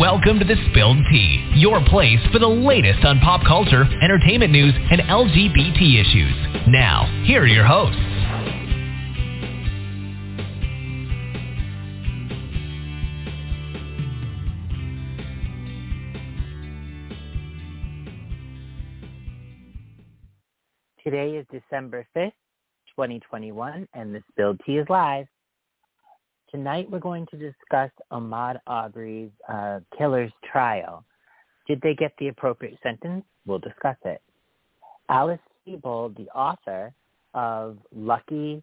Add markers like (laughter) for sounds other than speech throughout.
Welcome to the Spilled Tea, your place for the latest on pop culture, entertainment news, and LGBT issues. Now, here are your hosts. Today is December 5th, 2021, and the Spilled Tea is live. Tonight we're going to discuss Ahmaud Arbery's uh, killer's trial. Did they get the appropriate sentence? We'll discuss it. Alice Sebold, the author of Lucky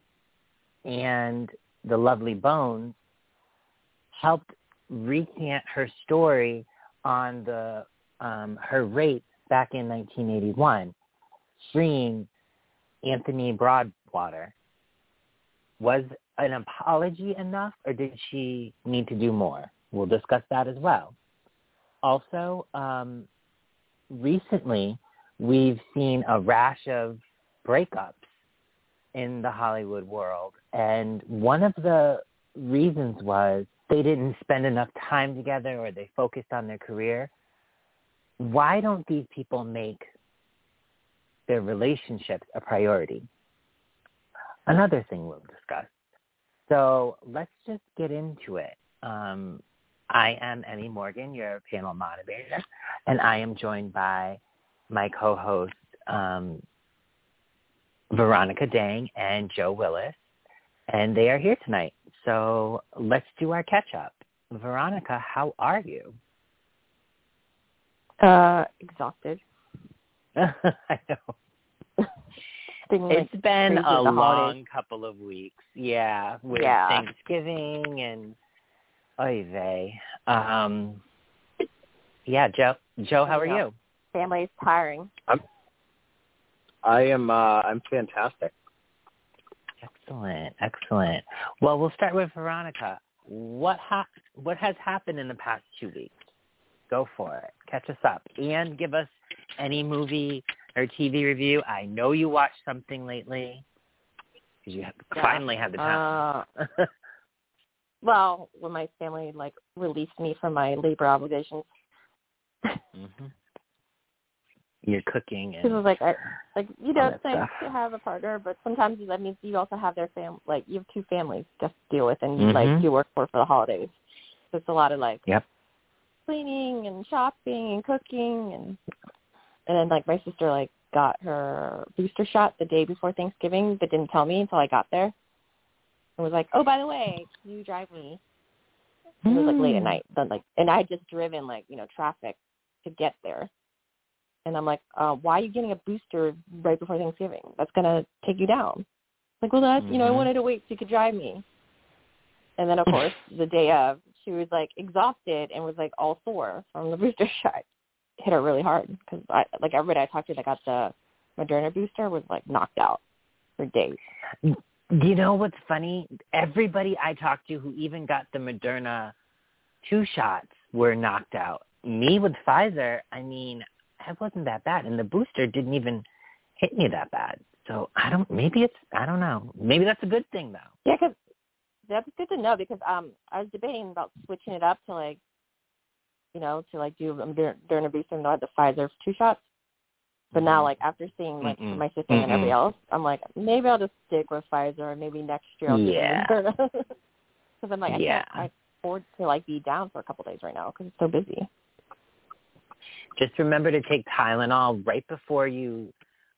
and The Lovely Bones, helped recant her story on the um, her rape back in 1981, freeing Anthony Broadwater. Was an apology enough, or did she need to do more? We'll discuss that as well. Also, um, recently we've seen a rash of breakups in the Hollywood world, and one of the reasons was they didn't spend enough time together or they focused on their career. Why don't these people make their relationships a priority? Another thing we'll discuss. So let's just get into it. Um, I am Emmy Morgan, your panel moderator, and I am joined by my co-host um, Veronica Dang and Joe Willis, and they are here tonight. So let's do our catch-up. Veronica, how are you? Uh, exhausted. (laughs) I know. Been, like, It's been a long holidays. couple of weeks. Yeah, with Yeah. Thanksgiving and oy vey. Um, yeah, Joe. Joe, how are Yeah. you? Family's tiring. I am. Uh, I'm fantastic. Excellent, excellent. Well, we'll start with Veronica. What ha- what has happened in the past two weeks? Go for it. Catch us up and give us any movie or TV review. I know you watched something lately because you Yeah. finally had the time. Uh, (laughs) well, when my family like released me from my labor obligations, hmm You're cooking (laughs) because it and was like, I, like you know, all it's that nice stuff. to have a partner, but sometimes that means you also have their fam. Like you have two families to deal with, and Mhm. like you work for for the holidays. So it's a lot of like Yep. cleaning and shopping and cooking and and then like my sister like got her booster shot the day before Thanksgiving but didn't tell me until I got there. And was like, Oh, by the way, can you drive me? It was like late at Mm. night. Then like and I had just driven like, you know, traffic to get there. And I'm like, uh, why are you getting a booster right before Thanksgiving? That's gonna take you down. Like, well that's you know, I Mhm. wanted to wait so you could drive me. And then of course (laughs) the day of she was like exhausted and was like all sore from the booster (laughs) shot. Hit her really hard because I like everybody I talked to that got the Moderna booster was like knocked out for days. Do you know what's funny? Everybody I talked to who even got the Moderna two shots were knocked out. Me with Pfizer, I mean, I wasn't that bad, and the booster didn't even hit me that bad. So I don't. Maybe it's. I don't know. Maybe that's a good thing though. Yeah, because that's good to know because um I was debating about switching it up to like, you know, to like do a Moder- Moderna booster and not the Pfizer two shots. But now, Mhm. like after seeing like Mm-mm. my sister and Mm-mm. everybody else, I'm like maybe I'll just stick with Pfizer and maybe next year I'll Yeah. Because (laughs) I'm like Yeah. I can't afford to like be down for a couple days right now because it's so busy. Just remember to take Tylenol right before you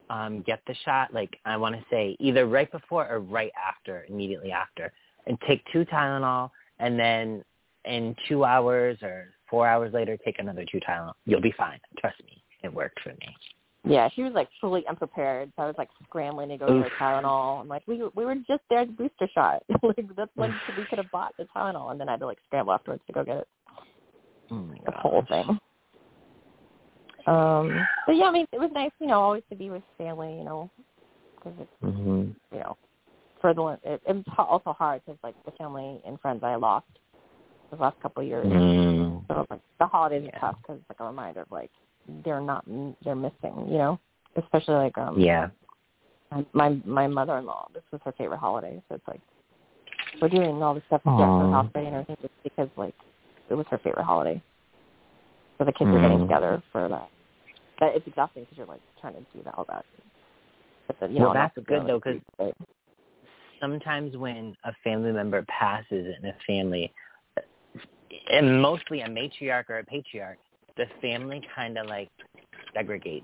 um, get the shot. Like I want to say, either right before or right after, immediately after, and take two Tylenol, and then in two hours or four hours later, take another two Tylenol. You'll be fine. Trust me, it worked for me. Yeah, she was like fully unprepared. So I was like scrambling to go get Oof. her Tylenol. I'm like, we we were just there at the booster shot. (laughs) like that's when (sighs) we could have bought the Tylenol, and then I had to like scramble afterwards to go get it. Oh The whole thing. Um, but yeah, I mean, it was nice, you know, always to be with family, you know, because it's hmm you know, for the it, it was also hard because like the family and friends I lost the last couple of years. Mm. So like the holidays Yeah. are tough because it's like a reminder of like they're not they're missing, you know, especially like um Yeah. my my, my mother-in-law. This was her favorite holiday, so it's like we're doing all this stuff to get her house ready and everything just because like it was her favorite holiday. So the kids are getting Mm. together for that. But it's exhausting because you're like trying to do that, all that. But the, you Well, I'm that's good, doing, though, like, 'cause- but- sometimes when a family member passes in a family, and mostly a matriarch or a patriarch, the family kind of like segregates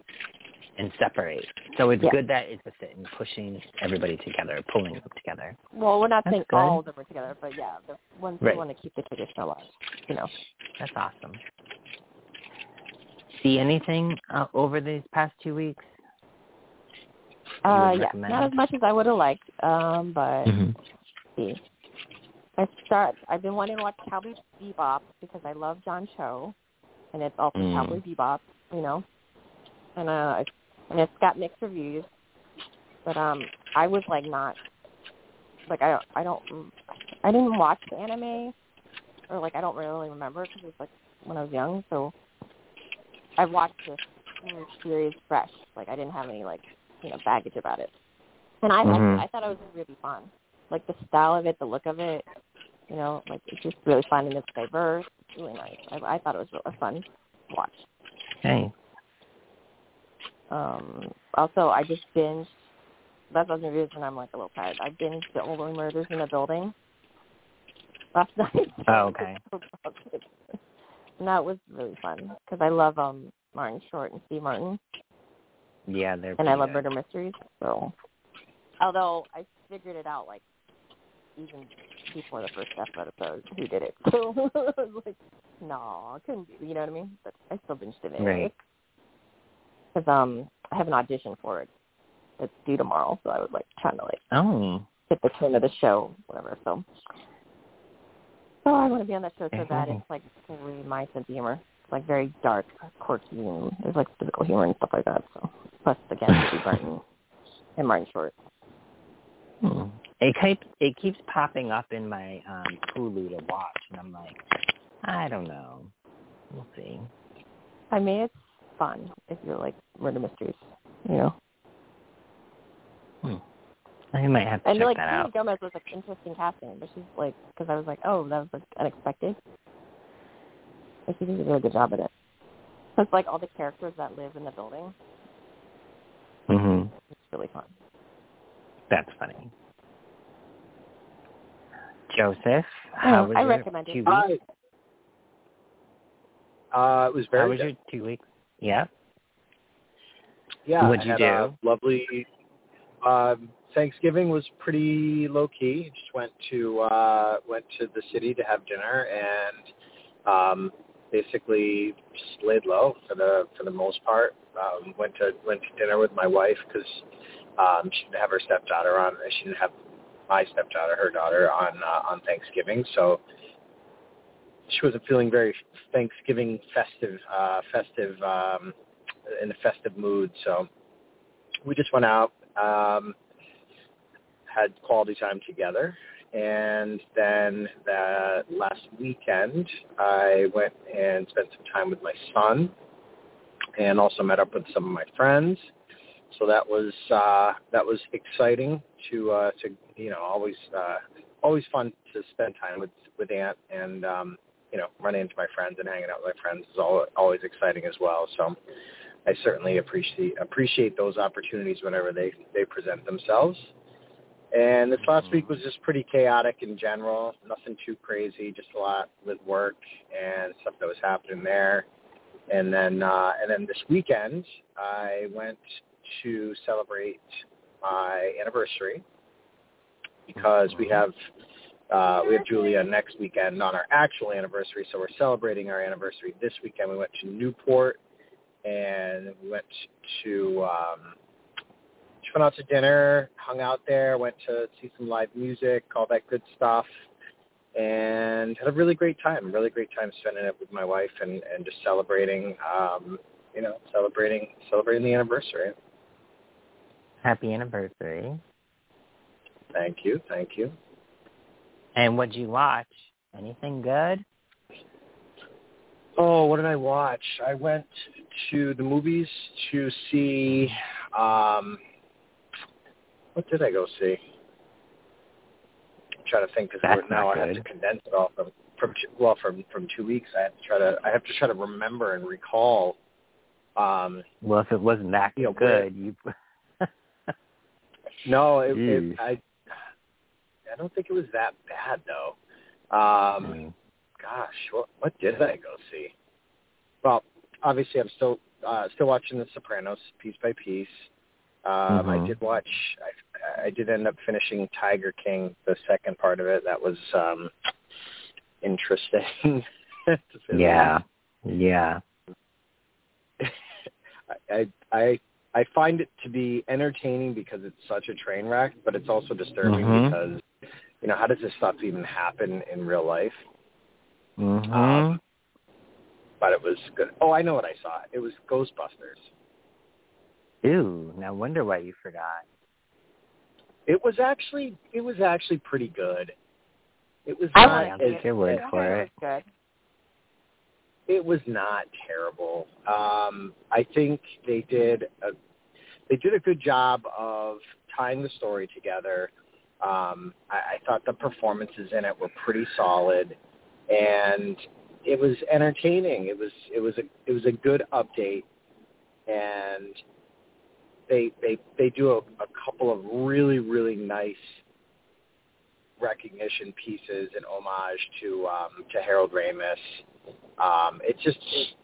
and separates. So it's Yeah. good that it's just in pushing everybody together, pulling them together. well, we're not That's saying good. all of them are together, but yeah, the ones Right. who want to keep the tradition alive. You know. That's awesome. See anything uh, over these past two weeks? Uh, yeah, recommend? not as much as I would have liked, um, but Mm-hmm. see. I start. I've been wanting to watch Cowboy Bebop because I love John Cho, and it's also Mm. Cowboy Bebop, you know, and uh, and it's got mixed reviews. But um, I was like not, like I I don't I didn't watch the anime, or like I don't really remember because it was like when I was young. So I watched this series fresh. Like I didn't have any like you know baggage about it, and I Mhm. it. I thought it was really fun. Like the style of it, the look of it, you know, like it's just really fun and it's diverse. It's really nice. I, I thought it was a fun watch. Hey. Um, also, I just binged. That's the other reason I'm like a little tired. I binged the Only Murders in the Building last (laughs) night. Oh, okay. and that was really fun because I love um Martin Short and Steve Martin, Yeah, they're and I love good. murder mysteries. So, although I figured it out like even before the first episode who did it, (laughs) so I was like, no, I couldn't. do You know what I mean? But I still binged it anyway. Right. Because um, I have an audition for it. It's due tomorrow, so I was like trying to like Oh. get the tone of the show, whatever. So, so I want to be on that show so bad. It's like totally my sense of humor. It's like very dark, quirky, and there's like physical humor and stuff like that. So, plus again, Steve Martin and Martin Short. Hmm. It keeps it keeps popping up in my um Hulu to watch, and I'm like, I don't know. We'll see. I mean, it's fun if you're like murder mysteries, you know. Hmm. I might have to And check like that Selena out. Gomez was like interesting casting, but she's like, because I was like, oh, that was like unexpected. But she did a really good job at it. It's like all the characters that live in the building. Mhm. It's really fun. That's funny. Joseph, how Oh, was I your recommend it. two weeks? Hi. Uh, it was very How was good. your two weeks? Yeah. Yeah, What'd you do? A lovely. Um, Thanksgiving was pretty low key. Just went to uh, went to the city to have dinner and um, basically just laid low for the for the most part. Um, went to went to dinner with my wife because um, she didn't have her stepdaughter on. She didn't have my stepdaughter, her daughter, on uh, on Thanksgiving. So she wasn't feeling very Thanksgiving festive uh, festive um, in a festive mood. So we just went out, um, had quality time together, and then that last weekend I went and spent some time with my son, and also met up with some of my friends. So that was uh, that was exciting to uh, to you know always uh, always fun to spend time with with Aunt and um, you know running into my friends and hanging out with my friends is all, always exciting as well. So I certainly appreciate appreciate those opportunities whenever they they present themselves. And this last week was just pretty chaotic in general. Nothing too crazy, just a lot with work and stuff that was happening there. And then uh, and then this weekend I went to celebrate my anniversary because we have uh, we have Julia next weekend on our actual anniversary, so we're celebrating our anniversary this weekend. We went to Newport and we went to um, went out to dinner, hung out there, went to see some live music, all that good stuff, and had a really great time. Really great time spending it with my wife and and just celebrating, um, you know, celebrating celebrating the anniversary. Happy anniversary. Thank you, thank you. And what'd you watch? Anything good? Oh, what did I watch? I went to the movies to see. um What did I go see? I'm trying to think because now not I have to condense it all from from two, well from from two weeks. I have to try to I have to try to remember and recall. Um, Well, if it wasn't that You know, good, you. No, it, it, I I don't think it was that bad though. Um, Mm. gosh, what what did I go see? Well, obviously I'm still uh, still watching The Sopranos piece by piece. Um, I Mhm. did watch. I, I did end up finishing Tiger King, the second part of it. That was um, interesting. (laughs) yeah, yeah. (laughs) I, I I find it to be entertaining because it's such a train wreck, but it's also disturbing Mhm. because you know how does this stuff even happen in real life? Mhm. Um, but it was good. Oh, I know what I saw. It was Ghostbusters. Ew! no wonder why you forgot. It was actually it was actually pretty good. It was I not want I'll to as, take your word for heard it. It was not terrible. Um, I think they did a they did a good job of tying the story together. Um, I, I thought the performances in it were pretty solid, and it was entertaining. It was it was a it was a good update, and they they they do a, a couple of really really nice recognition pieces and homage to um, to Harold Ramis. Um, it's just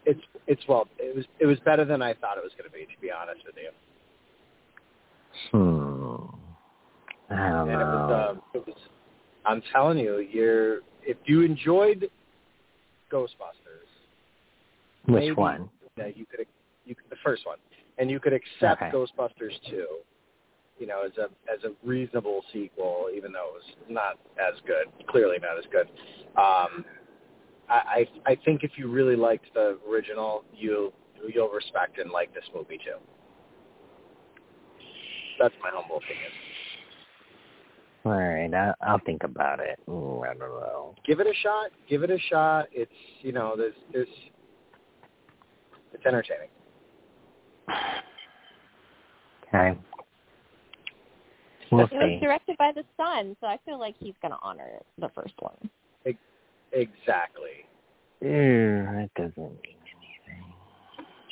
it's it's well it was it was better than I thought it was going to be to be honest with you. Hmm. I don't and it know. was um, it was I'm telling you you're if you enjoyed Ghostbusters Which one? that you could you could, the first one and you could accept Okay. Ghostbusters 2 you know as a as a reasonable sequel even though it was not as good clearly not as good um I I, I think if you really liked the original you'll you'll respect and like this movie too that's my humble opinion All right, I, I'll think about it. Ooh, I don't know. give it a shot. Give it a shot. It's you know, there's there's it's entertaining. Okay. We'll it was directed by the son, so I feel like he's going to honor the first one. Exactly. Ew, that doesn't mean anything.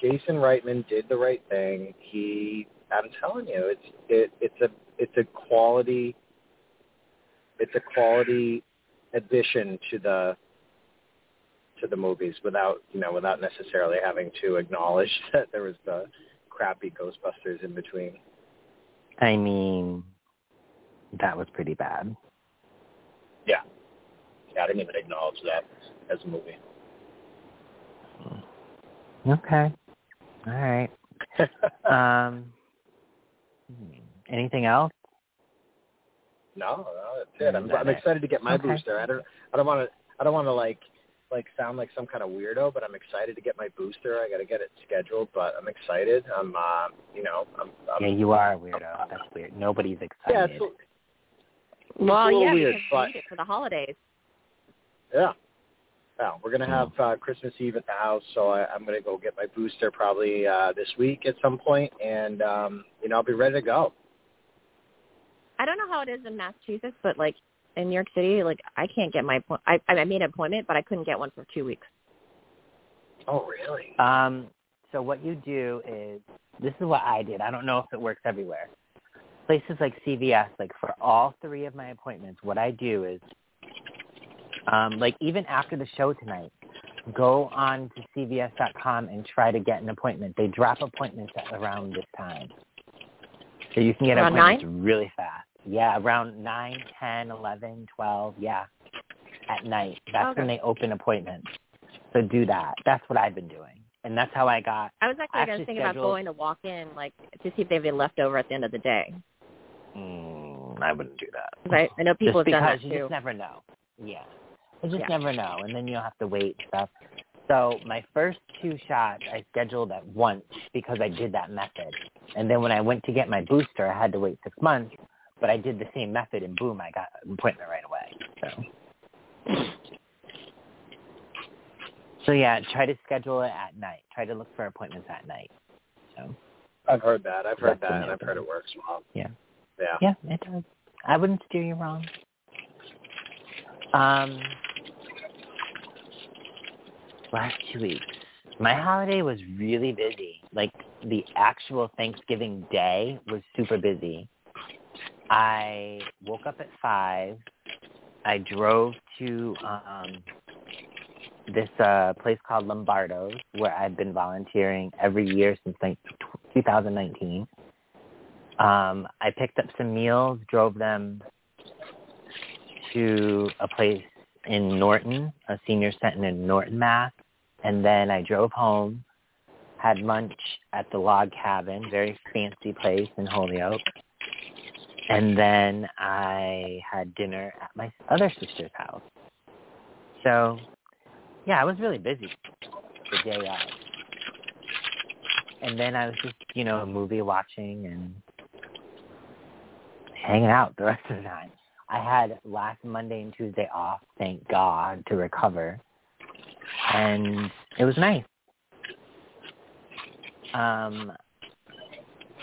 Jason Reitman did the right thing. He I'm telling you, it's it it's a it's a quality it's a quality addition to the to the movies without you know, without necessarily having to acknowledge (laughs) that there was the crappy Ghostbusters in between. I mean, that was pretty bad. Yeah. Yeah, I didn't even acknowledge that as a movie. Okay. All right. (laughs) Um. Anything else? No, no, that's it. I'm, that I'm it? excited to get my Okay. booster. I don't, I don't want to, I don't want to like, like sound like some kind of weirdo, but I'm excited to get my booster. I got to get it scheduled, but I'm excited. I'm, uh, you know, I'm, I'm Yeah, you are a weirdo. That's weird. Nobody's yeah, excited. it's, Well, a yeah, weird, because but- we need it for the holidays. Yeah. Yeah, we're gonna have uh, Christmas Eve at the house, so I, I'm gonna go get my booster probably uh, this week at some point, and um, you know I'll be ready to go. I don't know how it is in Massachusetts, but like in New York City, like I can't get my appoint- I I made an appointment, but I couldn't get one for two weeks. Oh, really? Um, so what you do is, this is what I did. I don't know if it works everywhere. Places like CVS, like for all three of my appointments, what I do is, um, like even after the show tonight, go on to CVS.com and try to get an appointment. They drop appointments at around this time. So you can get Around appointments really fast. Yeah, around nine, ten, eleven, twelve. yeah, at night. That's Okay. when they open appointments. So do that. That's what I've been doing. And that's how I got I was actually, going to think about going to walk in, like to see if they have any left over at the end of the day. Mm, I wouldn't do that. I, I know (laughs) people just have done because that you too. just never know. Yeah. You just Yeah. never know, and then you'll have to wait and stuff. So my first two shots I scheduled at once because I did that method. And then when I went to get my booster, I had to wait six months, but I did the same method, and boom, I got an appointment right away. So. So yeah, try to schedule it at night. Try to look for appointments at night. So I've heard that. I've heard that, and I've heard it works well. Yeah. Yeah. Yeah, it does. I wouldn't steer you wrong. Um, last two weeks. My holiday was really busy. Like the actual Thanksgiving day was super busy. I woke up at five. I drove to um this uh place called Lombardo's where I've been volunteering every year since like 2019. Um I picked up some meals, drove them to a place in Norton, a senior center in Norton, Mass, and then I drove home, had lunch at the log cabin, very fancy place in Holyoke, and then I had dinner at my other sister's house. So, yeah, I was really busy the day of. And then I was just, you know, movie watching and hanging out the (laughs) rest of the time. I had last Monday and Tuesday off, thank God, to recover. And it was nice. Um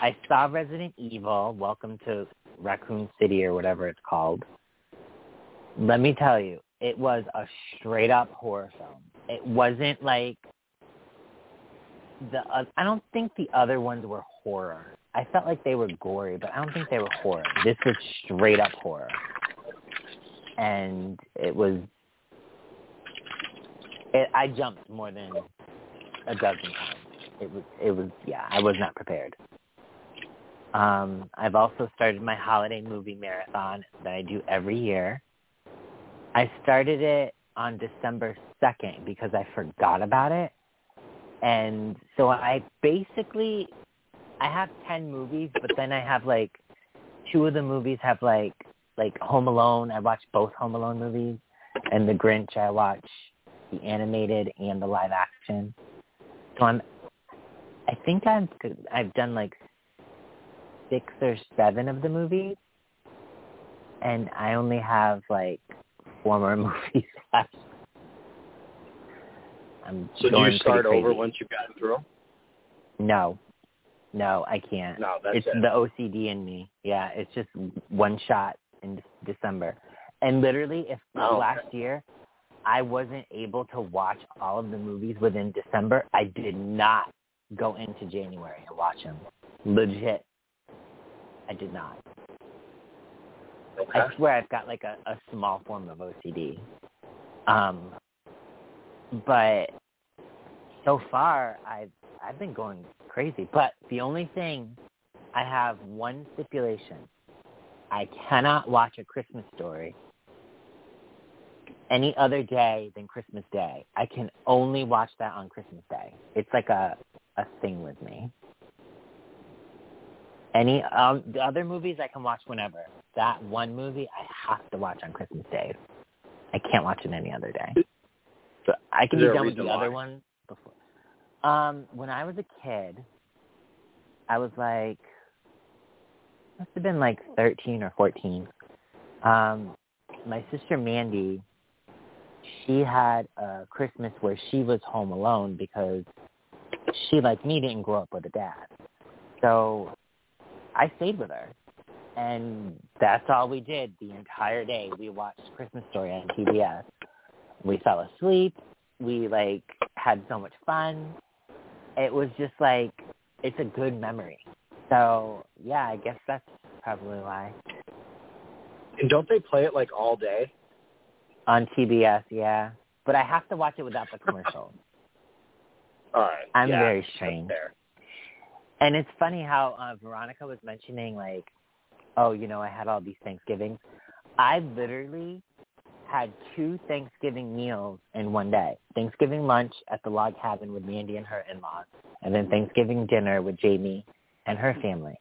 I saw Resident Evil, Welcome to Raccoon City or whatever it's called. Let me tell you, it was a straight up horror film. It wasn't like the uh, I don't think the other ones were horror. I felt like they were gory, but I don't think they were horror. This was straight up horror. And it was it, I jumped more than a dozen times. It was it was yeah, I was not prepared. Um, I've also started my holiday movie marathon that I do every year. I started it on December 2nd because I forgot about it. And so I basically I have 10 movies, but then I have like two of the movies have like like Home Alone. I watch both Home Alone movies and The Grinch. I watch the animated and the live action. So I'm I think I've I've done like six or seven of the movies, and I only have like four more (laughs) movies left. I'm so do you start over once you've gotten through? No, no, I can't. No, that's it's it. the OCD in me. Yeah, it's just one shot in December, and literally, if Oh, last year I wasn't able to watch all of the movies within December, I did not go into January and watch them. Legit, I did not. Okay. I swear I've got like a, a small form of OCD. Um, but so far I've I've been going crazy. But the only thing I have one stipulation. I cannot watch a Christmas story any other day than Christmas Day. I can only watch that on Christmas Day. It's like a a thing with me. Any um, the other movies I can watch whenever. That one movie I have to watch on Christmas Day. I can't watch it any other day. So I can be done with the reason other one before. Um, when I was a kid, I was like, must have been like thirteen or fourteen. Um, my sister Mandy, she had a Christmas where she was home alone because she, like me, didn't grow up with a dad. So I stayed with her. And that's all we did the entire day. We watched Christmas Story on TBS. We fell asleep. We like had so much fun. It was just like it's a good memory. So yeah, I guess that's probably why. And don't they play it like all day? On TBS, yeah. But I have to watch it without the (laughs) commercials. All right. I'm yeah, very strange. And it's funny how uh, Veronica was mentioning like, oh, you know, I had all these Thanksgivings. I literally had two Thanksgiving meals in one day. Thanksgiving lunch at the log cabin with Mandy and her in-laws, and then Thanksgiving dinner with Jamie and her family.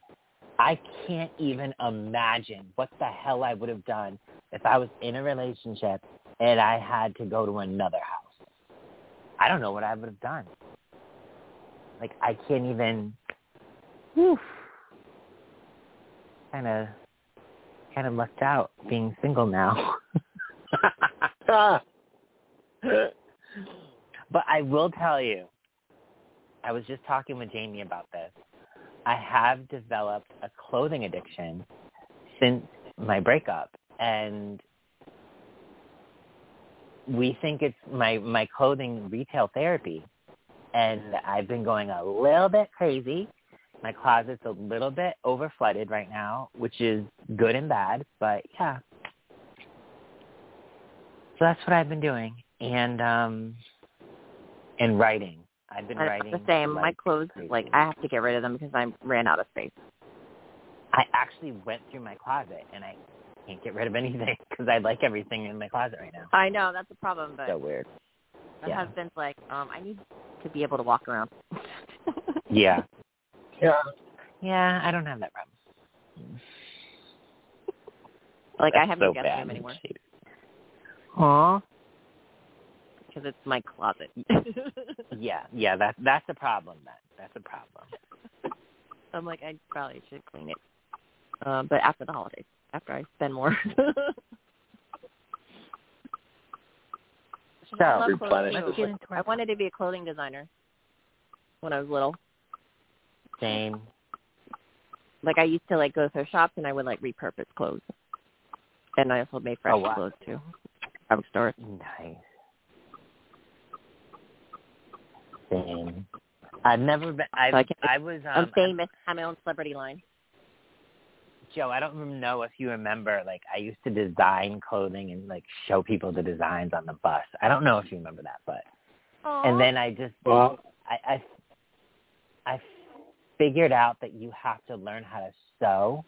I can't even imagine what the hell I would have done if I was in a relationship and I had to go to another house. I don't know what I would have done. Like I can't even kind of kind of lucked out being single now. (laughs) But I will tell you, I was just talking with Jamie about this. I have developed a clothing addiction since my breakup, and we think it's my my clothing retail therapy, and I've been going a little bit crazy. My closet's a little bit over flooded right now, which is good and bad, but yeah. So that's what I've been doing, and um, and writing. I've been It's writing the same. like My clothes, crazy. like I have to get rid of them because I ran out of space. I actually went through my closet and I can't get rid of anything (laughs) because I like everything in my closet right now. I know that's a problem, but So weird. my yeah. husband's like, um, I need to be able to walk around. (laughs) Yeah. Yeah. Yeah, I don't have that problem. like I That's have so no guest bad. room anymore Aw. Because it's my closet. (laughs) Yeah, yeah, that that's a problem then. That's a problem. I'm like, I probably should clean it, um, but after the holidays, after I spend more. (laughs) So, I love this I wanted to be a clothing designer when I was little. Same. Like I used to like go thrift shops and I would like repurpose clothes, and I also made fresh Oh, wow. clothes too. From stores. Nice. Same. I've never been. I So I I was. Um, I'm famous. I'm my own celebrity line. Joe, I don't rem- know if you remember. Like, I used to design clothing and like show people the designs on the bus. I don't know if you remember that, but and then I just Well, I, I I figured out that you have to learn how to sew.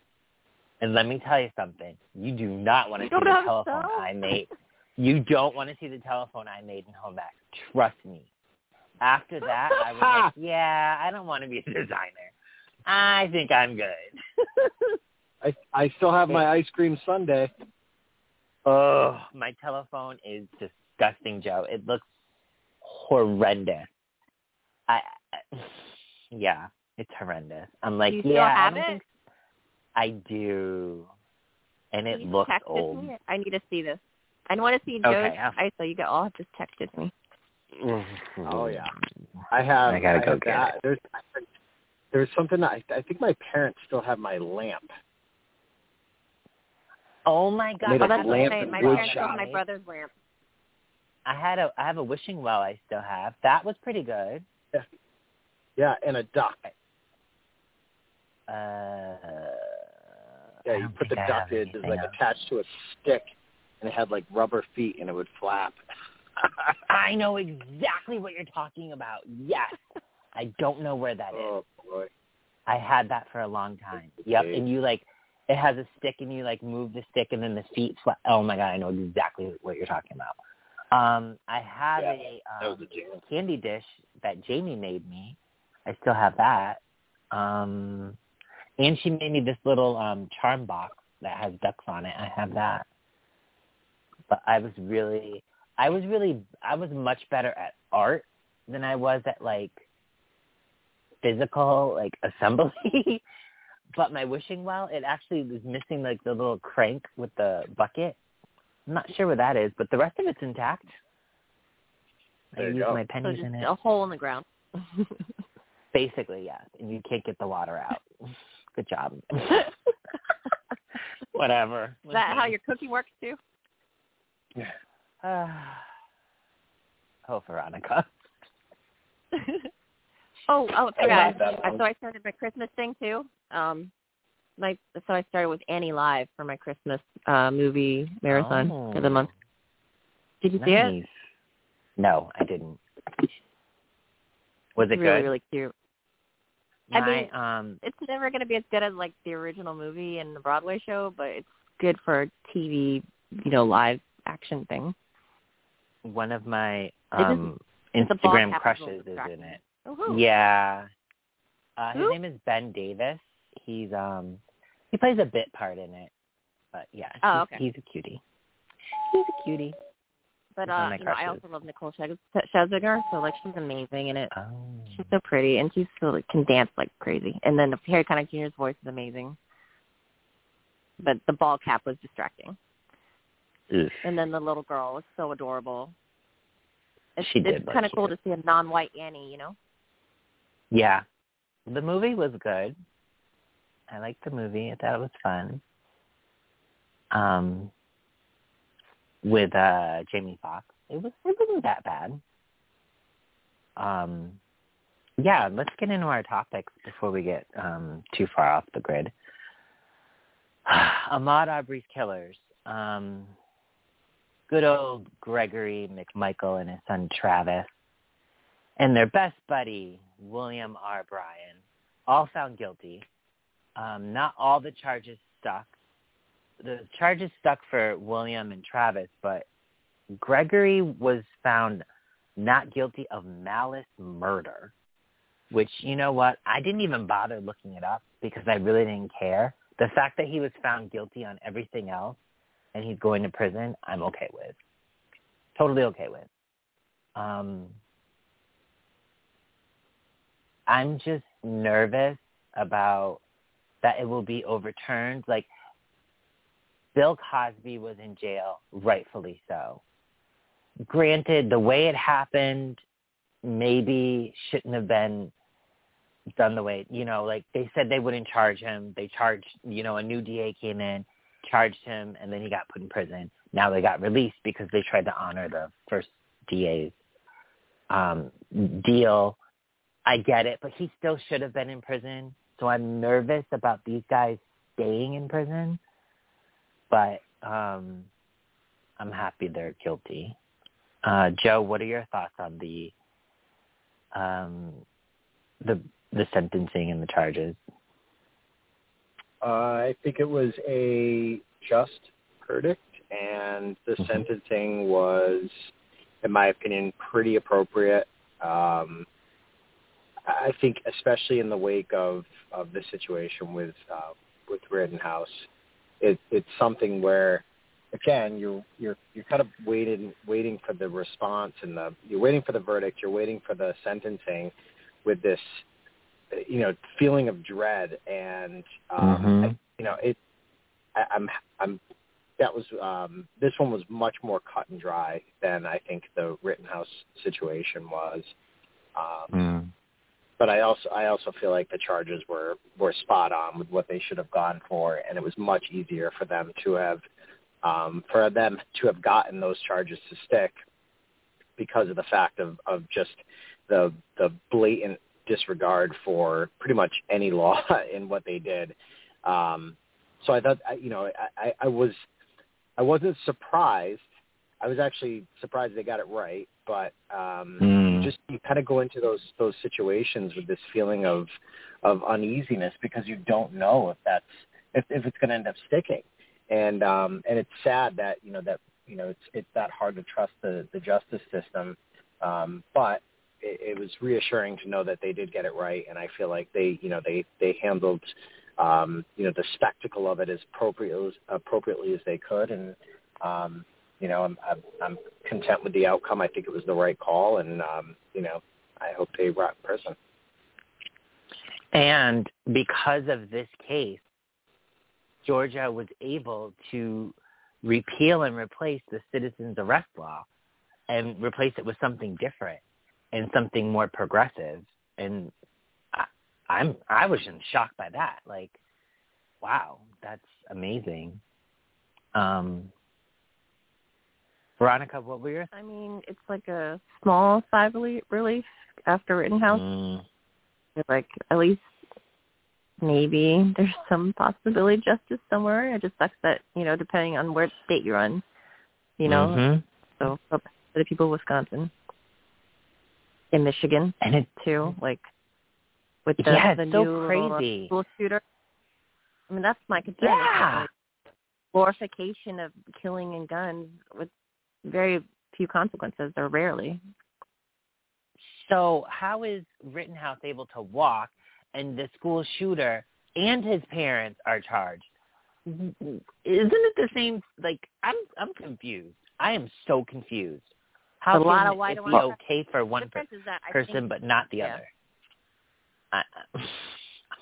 And let me tell you something. You do not want to You see don't the know how to telephone sew? I made. You don't want to see the telephone I made in home ec. Trust me. After (laughs) that, I was like, yeah, I don't want to be a designer. I think I'm good. (laughs) I I still have my ice cream sundae. oh, my telephone is disgusting, Joe. It looks horrendous. I, I yeah, it's horrendous. I'm like, you yeah, have I don't it? think I do, and it you looks text it to old. me? I need to see this. I want to see Joe's Okay, I'll- I so you got all just texted me. Oh yeah, I have. I gotta go have get that. it. There's there's something that I, I think my parents still have my lamp. Oh my god! Oh, that's lamp okay. and My parents still have my brother's lamp. I had a I have a wishing well. I still have that was pretty good. Yeah, yeah and a duck. Uh, Yeah, you put the duck have in, it's anything like else. attached to a stick, and it had like rubber feet, and it would flap. (laughs) I know exactly what you're talking about. Yes, (laughs) I don't know where that is. oh boy. I had that for a long time. Yep, and you like it has a stick and you like move the stick and then the feet flat. Oh my god, I know exactly what you're talking about. Um, I have Yeah, a um, a candy dish that Jamie made me. I still have that. Um, and she made me this little um charm box that has ducks on it. I have that. But I was really, I was really, I was much better at art than I was at like physical like assembly. (laughs) but my wishing well, it actually was missing like the little crank with the bucket. I'm not sure what that is, but the rest of it's intact. There I you use go. my pennies just in it. a hole in the ground. (laughs) (laughs) Basically, yes. And you can't get the water out. Good job. Whatever. Is that how your cooking works too? Uh, (sighs) oh, Veronica. (laughs) oh, oh. I, so I started my Christmas thing too. Um, my so I started with Annie Live for my Christmas uh movie marathon for the Oh. month. Did you see it? No, I didn't. Was it really, good? really cute. I mean- um, It's never going to be as good as like the original movie and the Broadway show, but it's good for a TV, you know, live action thing. One of my um ball Instagram crushes is in it. Oh, Yeah. Uh, his name is Ben Davis. He's um he plays a bit part in it. But yeah, Oh, he's, okay. he's a cutie. He's a cutie. But He's one of uh, you know, I also love Nicole Scherz- Scherzinger, so like she's amazing in it. Oh. She's so pretty, and she's so like, can dance like crazy. And then Harry Connick Jr.'s voice is amazing. But the ball cap was distracting, Oof. and then the little girl was so adorable. It's, She did it's kind of cool to see a non-white Annie, you know. Yeah. The movie was good. I liked the movie. I thought it was fun. Um with uh Jamie Foxx it was it wasn't that bad. Um, yeah, let's get into our topics before we get um, too far off the grid. (sighs) Ahmaud Arbery's killers. Um, good old Gregory McMichael and his son Travis, and their best buddy William R. Bryan, all found guilty. Um, not all the charges stuck. The charges stuck for William and Travis, but Gregory was found not guilty of malice murder, which, you know what, I didn't even bother looking it up because I really didn't care. The fact that he was found guilty on everything else and he's going to prison, I'm okay with. Totally okay with. Um, I'm just nervous about that it will be overturned. Like, Bill Cosby was in jail, rightfully so granted, the way it happened maybe shouldn't have been done the way, you know, like they said they wouldn't charge him. They charged, you know, a new DA came in, charged him, and then he got put in prison. Now they got released because they tried to honor the first DA's um, deal. I get it, but he still should have been in prison. So I'm nervous about these guys staying in prison. But um, I'm happy they're guilty. Uh, Joe, what are your thoughts on the um, the the sentencing and the charges? Uh, I think it was a just verdict, and the mm-hmm. sentencing was, in my opinion, pretty appropriate. Um, I think, especially in the wake of of the situation with uh, with Rittenhouse, it, it's something where again, you're you're you're kind of waiting waiting for the response and the you're waiting for the verdict, you're waiting for the sentencing with this you know feeling of dread and um mm-hmm. I, you know it I, I'm I'm that was um this one was much more cut and dry than I think the Rittenhouse situation was. Um mm. But I also I also feel like the charges were were spot on with what they should have gone for, and it was much easier for them to have um, for them to have gotten those charges to stick because of the fact of, of just the the blatant disregard for pretty much any law (laughs) in what they did. Um, so I thought, you know, I, I was I wasn't surprised. I was actually surprised they got it right, but um, mm. just you kind of go into those those situations with this feeling of of uneasiness because you don't know if that's if, if it's going to end up sticking and um, and it's sad that you know that you know it's it's that hard to trust the the justice system, um, but it, it was reassuring to know that they did get it right, and I feel like they you know they they handled um, you know the spectacle of it as appropriately as appropriately as they could, and um, you know I'm, I'm I'm content with the outcome. I think it was the right call, and um, you know I hope they rot in prison. And because of this case, Georgia was able to repeal and replace the citizens arrest law and replace it with something different and something more progressive. And I, I'm I was in shock by that. Like, wow, that's amazing. Um, Veronica, what were your? I mean, it's like a small sigh of relief after Rittenhouse. Mm. Like at least maybe there's some possibility of justice somewhere. It just sucks that, you know, depending on where state you're on, you know. Mm-hmm. So for the people of Wisconsin. In Michigan and it too, like with the, yeah, the so new uh, crazy. school shooter. I mean that's my concern. Yeah. Like glorification of killing and guns with very few consequences or rarely. So how is Rittenhouse able to walk and the school shooter and his parents are charged. Mm-hmm. Isn't it the same? Like I'm, I'm confused. I am so confused. How a lot of white it be okay for one per- person think, but not the yeah. other? I, (sighs) I'm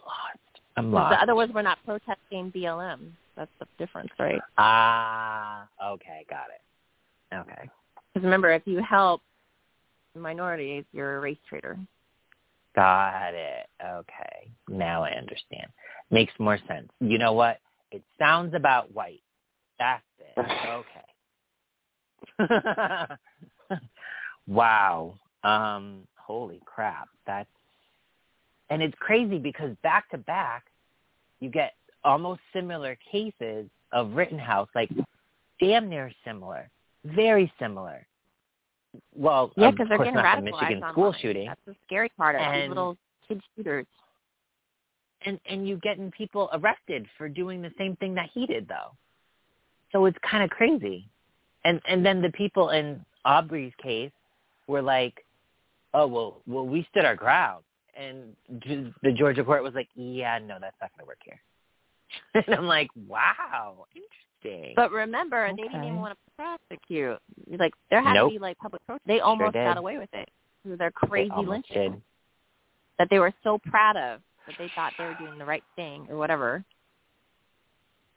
lost. I'm lost. The other ones were not protesting BLM. That's the difference, right? Ah, okay, got it. Okay. Because remember, if you help minorities, you're a race traitor. Got it. Okay. Now I understand. Makes more sense. You know what? It sounds about white. That's it. (laughs) Okay. (laughs) (laughs) wow. Um, holy crap. That's and it's crazy because back to back you get almost similar cases of Rittenhouse, like damn near similar. Very similar. Well, Yeah, because they're getting not the radicalized Michigan online. school shooting. That's the scary part of it. These little kid shooters. and and you getting people arrested for doing the same thing that he did though so it's kind of crazy and and then the people in Arbery's case were like oh well well we stood our ground and the georgia court was like yeah no that's not going to work here (laughs) and i'm like wow interesting But remember, and they didn't even want to prosecute. Like there had Nope. to be like public protest. They almost did. got away with it. Through their crazy lynching did. that they were so proud of that they thought they were doing the right thing or whatever.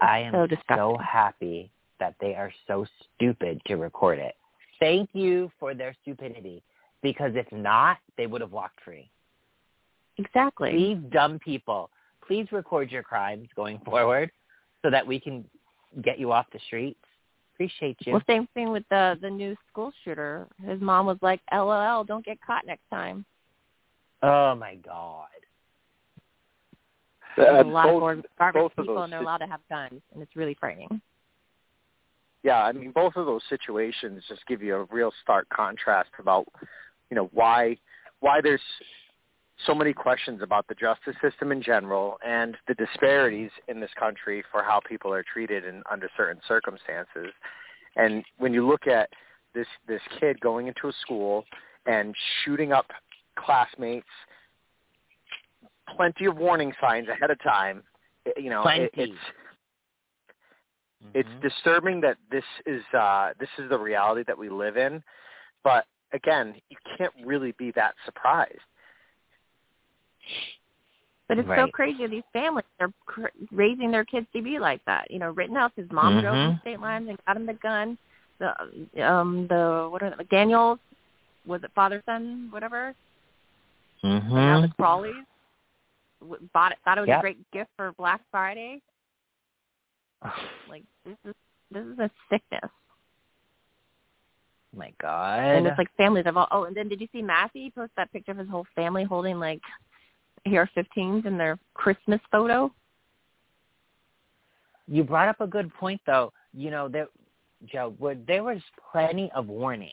i am so so happy that they are so stupid to record it thank you for their stupidity because if not they would have walked free Exactly. Please, dumb people, please record your crimes going (laughs) forward so that we can get you off the streets. Appreciate you. Well, same thing with the the new school shooter. His mom was like, "LOL, don't get caught next time." oh my God. There's a lot both- of garbage, garbage both of people, and they're allowed to have guns, and it's really frightening. Yeah, I mean, both of those situations just give you a real stark contrast about, you know, why why there's so many questions about the justice system in general and the disparities in this country for how people are treated in under certain circumstances. And when you look at this this kid going into a school and shooting up classmates, plenty of warning signs ahead of time. You know, it, Plenty. It's it's Mhm. disturbing that this is uh this is the reality that we live in but again you can't really be that surprised But it's so crazy. These families are cr- raising their kids to be like that. You know, Rittenhouse, his mom drove Mhm. in state lines and got him the gun. The um the what are the Daniels was it father son whatever? And now the Mhm. Crumbleys w- bought it thought it was Yep. a great gift for Black Friday. (sighs) Like this is this is a sickness. Oh my God. And it's like families of all. Oh, and then did you see Matthew post that picture of his whole family holding like AR-15s in their Christmas photo? you brought up a good point though. You know, there Joe, where there was plenty of warning.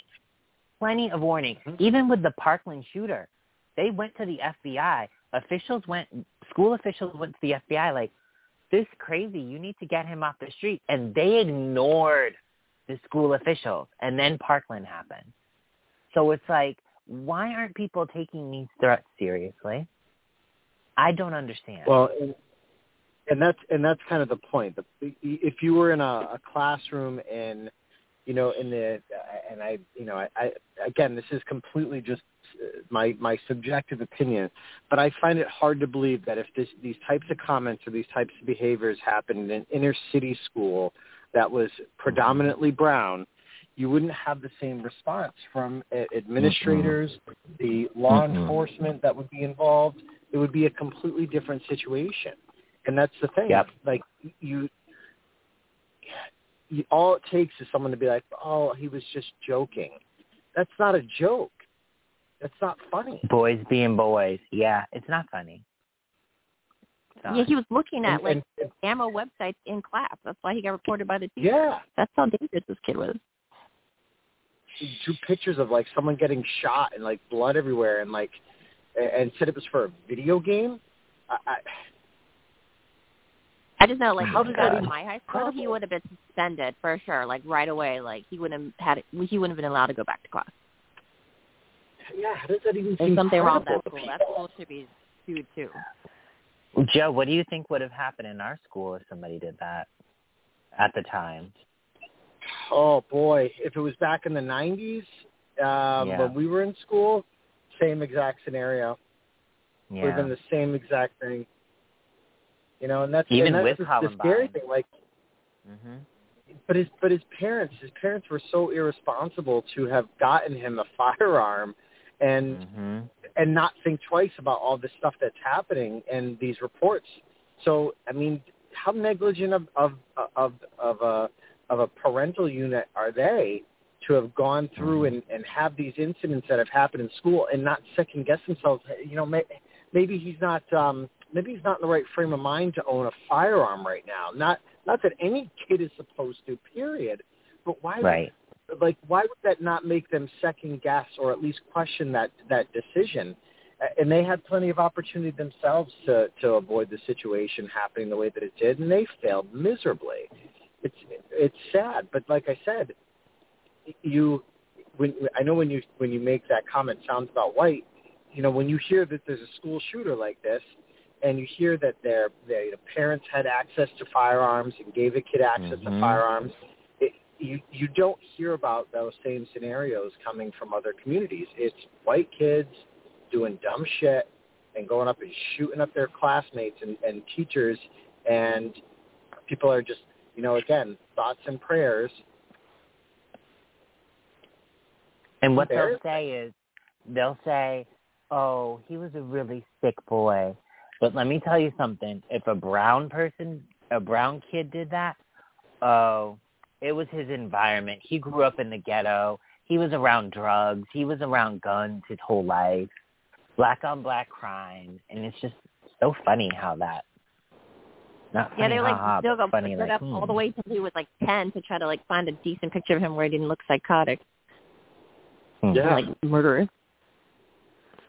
Plenty of warning. Even with the Parkland shooter. They went to the FBI. Officials went school officials went to the FBI like, This crazy, you need to get him off the street and they ignored the school officials and then Parkland happened. So it's like, why aren't people taking these threats seriously? I don't understand. Well, and, and that's and that's kind of the point. The, if you were in a, a classroom in, you know, in the and I, you know, I, I again, this is completely just my my subjective opinion, but I find it hard to believe that if this these types of comments or these types of behaviors happened in an inner city school that was predominantly brown, you wouldn't have the same response from administrators, the law Mm-mm. enforcement that would be involved. It would be a completely different situation, and that's the thing. Yep. Like you, you, all it takes is someone to be like, "Oh, he was just joking." That's not a joke. That's not funny. boys being boys. Yeah, it's not funny. It's not. Yeah, he was looking at And- like and- ammo websites in class. That's why he got reported by the teacher. yeah, That's how dangerous this kid was. he drew pictures of like someone getting shot and like blood everywhere, and like, a- and said it was for a video game. I, I, I just know, like, How if does he got that in my high school, he would have been suspended for sure, like right away. Like he wouldn't have had, he wouldn't have been allowed to go back to class. Yeah, how does that even There's seem something wrong with that school. That school should be sued too. Joe, what do you think would have happened in our school if somebody did that at the time? Oh boy, if it was back in the '90s um, Yeah. when we were in school, same exact scenario. Would have Yeah. been the same exact thing. You know, and that's Even and that's with the, the scary thing. Like, hmm but his but his parents, his parents were so irresponsible to have gotten him a firearm, and hmm and not think twice about all this stuff that's happening and these reports. So, I mean, how negligent of of of of a of a parental unit are they to have gone through and, and have these incidents that have happened in school and not second guess themselves. You know, may, maybe he's not um, maybe he's not in the right frame of mind to own a firearm right now. Not not that any kid is supposed to. Period. But why? Right. Like, why would that not make them second guess or at least question that that decision? And they had plenty of opportunity themselves to to avoid the situation happening the way that it did, and they failed miserably. It's it's sad, but like I said, you when I know when you when you make that comment sounds about white, you know when you hear that there's a school shooter like this, and you hear that their their parents had access to firearms and gave a kid access mm-hmm. to firearms, you you don't hear about those same scenarios coming from other communities. It's white kids doing dumb shit and going up and shooting up their classmates and, and teachers, and people are just you know again thoughts and prayers And what they'll say is, they'll say, "Oh, he was a really sick boy." But let me tell you something: if a brown person, a brown kid, did that, oh, it was his environment. He grew up in the ghetto. He was around drugs. He was around guns his whole life. Black on black crime, and it's just so funny how that. Not yeah, they like haha, still go funny, put like, up hmm. all the way till he was like ten to try to like find a decent picture of him where he didn't look psychotic. Hmm. Yeah. like murderous.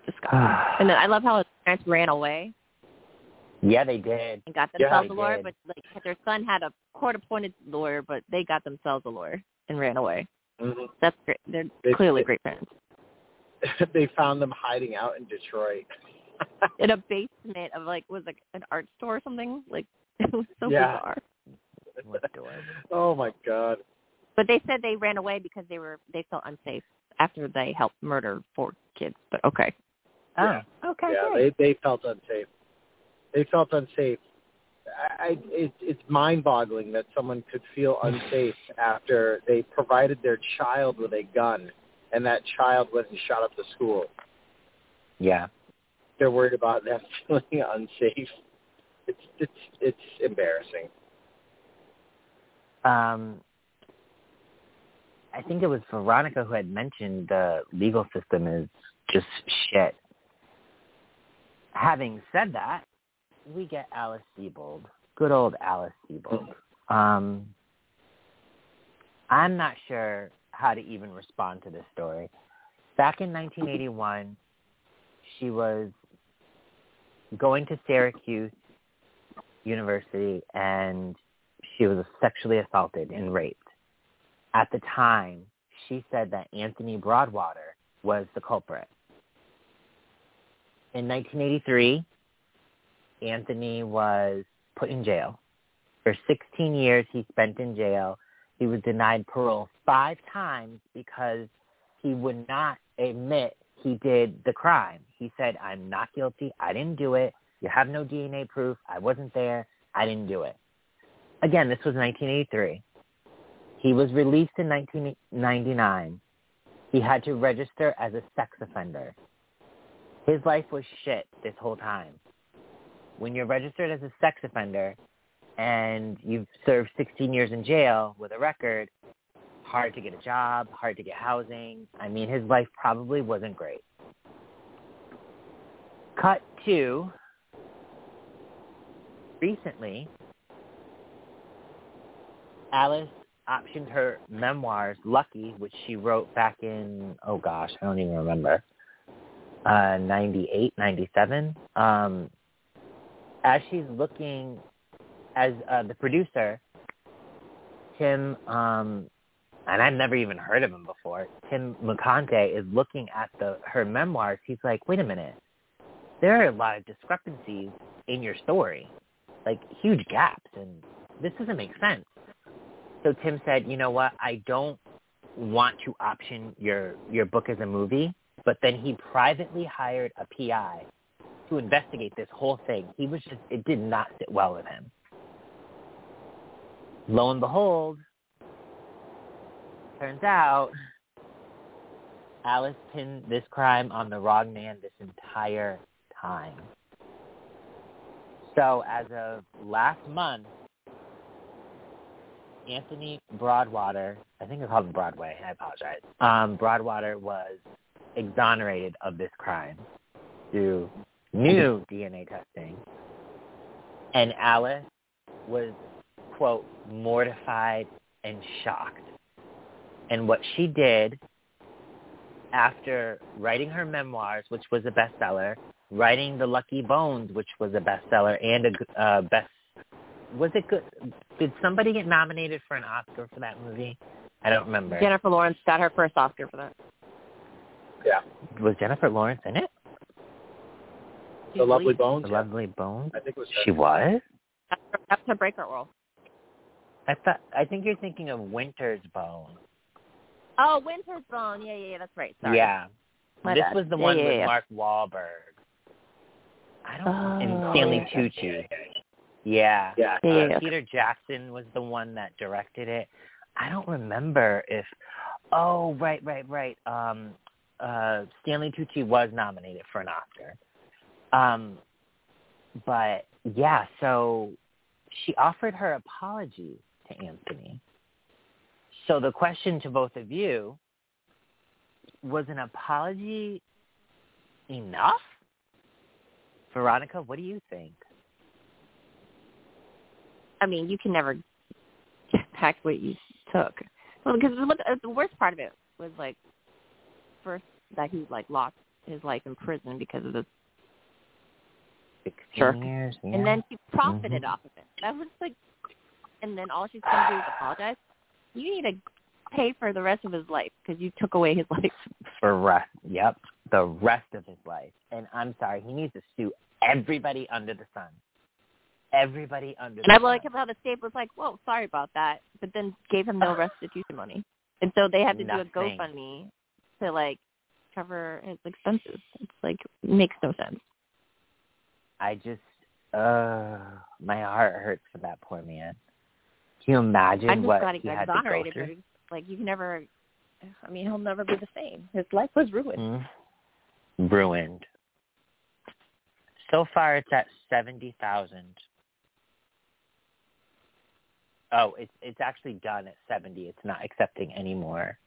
It's disgusting. (sighs) and then I love how his parents ran away Yeah, they did. and got themselves they a lawyer, did. but like their son had a court-appointed lawyer, but they got themselves a lawyer and ran away. Mhm. That's great. They're They- clearly they- great parents. (laughs) they found them hiding out in Detroit. (laughs) In a basement of like was like an art store or something. Like (laughs) it was so Yeah. bizarre. What adorable. oh my god. But they said they ran away because they were they felt unsafe after they helped murder four kids. But okay. Oh, okay. yeah, great. they they felt unsafe. They felt unsafe. I, it, it's mind-boggling that someone could feel unsafe after they provided their child with a gun, and that child went and shot up the school. yeah. They're worried about them (laughs) feeling unsafe. It's it's it's embarrassing. Um, I think it was Veronica who had mentioned the legal system is just shit. Having said that, we get Alice Sebold, good old Alice Sebold. Um, I'm not sure how to even respond to this story. Back in 1981, she was going to Syracuse University and she was sexually assaulted and raped. At the time, she said that Anthony Broadwater was the culprit. In 1983, Anthony was put in jail. For 16 years, he spent in jail. He was denied parole five times because he would not admit he did the crime. He said, I'm not guilty. I didn't do it. You have no DNA proof. I wasn't there. I didn't do it. Again, this was 1983. He was released in 1999. He had to register as a sex offender. His life was shit this whole time. When you're registered as a sex offender and you've served 16 years in jail with a record, hard to get a job, hard to get housing. I mean, his life probably wasn't great. Cut to recently, Alice optioned her memoirs, Lucky, which she wrote back in, oh gosh, I don't even remember, uh, 98, 97. Um, as she's looking, as uh, the producer, Tim, um, and I've never even heard of him before, Tim Mucciante is looking at the her memoirs. He's like, wait a minute, there are a lot of discrepancies in your story, like huge gaps, and this doesn't make sense. So Tim said, you know what, I don't want to option your your book as a movie, but then he privately hired a PI to investigate this whole thing. He was just it did not sit well with him. Lo and behold, turns out Alice pinned this crime on the wrong man this entire time. So as of last month, Anthony Broadwater, I think it's called Broadway, I apologize. Um, Broadwater was exonerated of this crime through new (laughs) DNA testing. And Alice was, quote, mortified and shocked. And what she did after writing her memoirs, which was a bestseller, writing The Lucky Bones, which was a bestseller and a uh, best was it good? Did somebody get nominated for an Oscar for that movie? I don't remember. Jennifer Lawrence got her first Oscar for that. Yeah. Was Jennifer Lawrence in it? The Lovely Bones. The yeah. Lovely Bones. I think it was. She was. That's her, that's breakout role. I thought. I think you're thinking of Winter's Bone. Oh, Winter's Bone. Yeah, yeah, yeah. That's right. Sorry. Yeah. My this bad. was the Yeah, one yeah, with yeah. Mark Wahlberg. I don't. and Oh. Stanley Tucci. Yeah. Yeah. Yeah, Uh, yeah, yeah. Peter Jackson was the one that directed it. I don't remember if. Oh, right, right, right. Um, uh, Stanley Tucci was nominated for an Oscar. Um, but yeah, so she offered her apology to Anthony. So the question to both of you was an apology enough? Veronica, what do you think? I mean, you can never get back what you took. Well, because the, the worst part of it was like first that he like lost his life in prison because of this, 16 Sure. years? Yeah. and then she profited Mhm. off of it. That was like, and then all she's gonna do is apologize. You need to pay for the rest of his life because you took away his (laughs) life. for rest. Yep, the rest of his life. And I'm sorry, he needs to sue everybody under the sun. Everybody under And the I sun. like how the state was like, "Whoa, sorry about that," but then gave him no restitution money, and so they had to Nothing. do a GoFundMe to like cover his expenses. It's like makes no sense. I just, uh, my heart hurts for that poor man. Can you imagine I'm just what glad he had to go exonerated, through? like you can never. I mean, he'll never be the same. His life was ruined. Mm. Ruined. So far, it's at seventy thousand. Oh, it's it's actually done at seventy. It's not accepting any more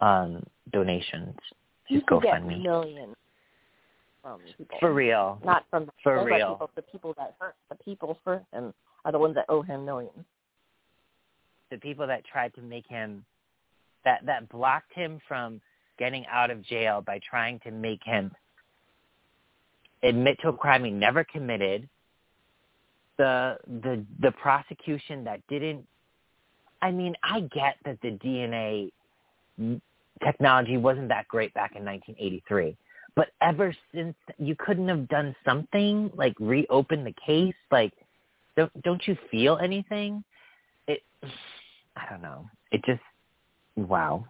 um, donations. You could get millions from people, For real. not from For those are real. People, the people that hurt the people for him are the ones that owe him millions. the people that tried to make him that that blocked him from getting out of jail by trying to make him admit to a crime he never committed the the the prosecution that didn't I mean I get that the DNA technology wasn't that great back in 1983 but ever since you couldn't have done something like reopen the case like don't don't you feel anything it (sighs) I don't know. It just wow.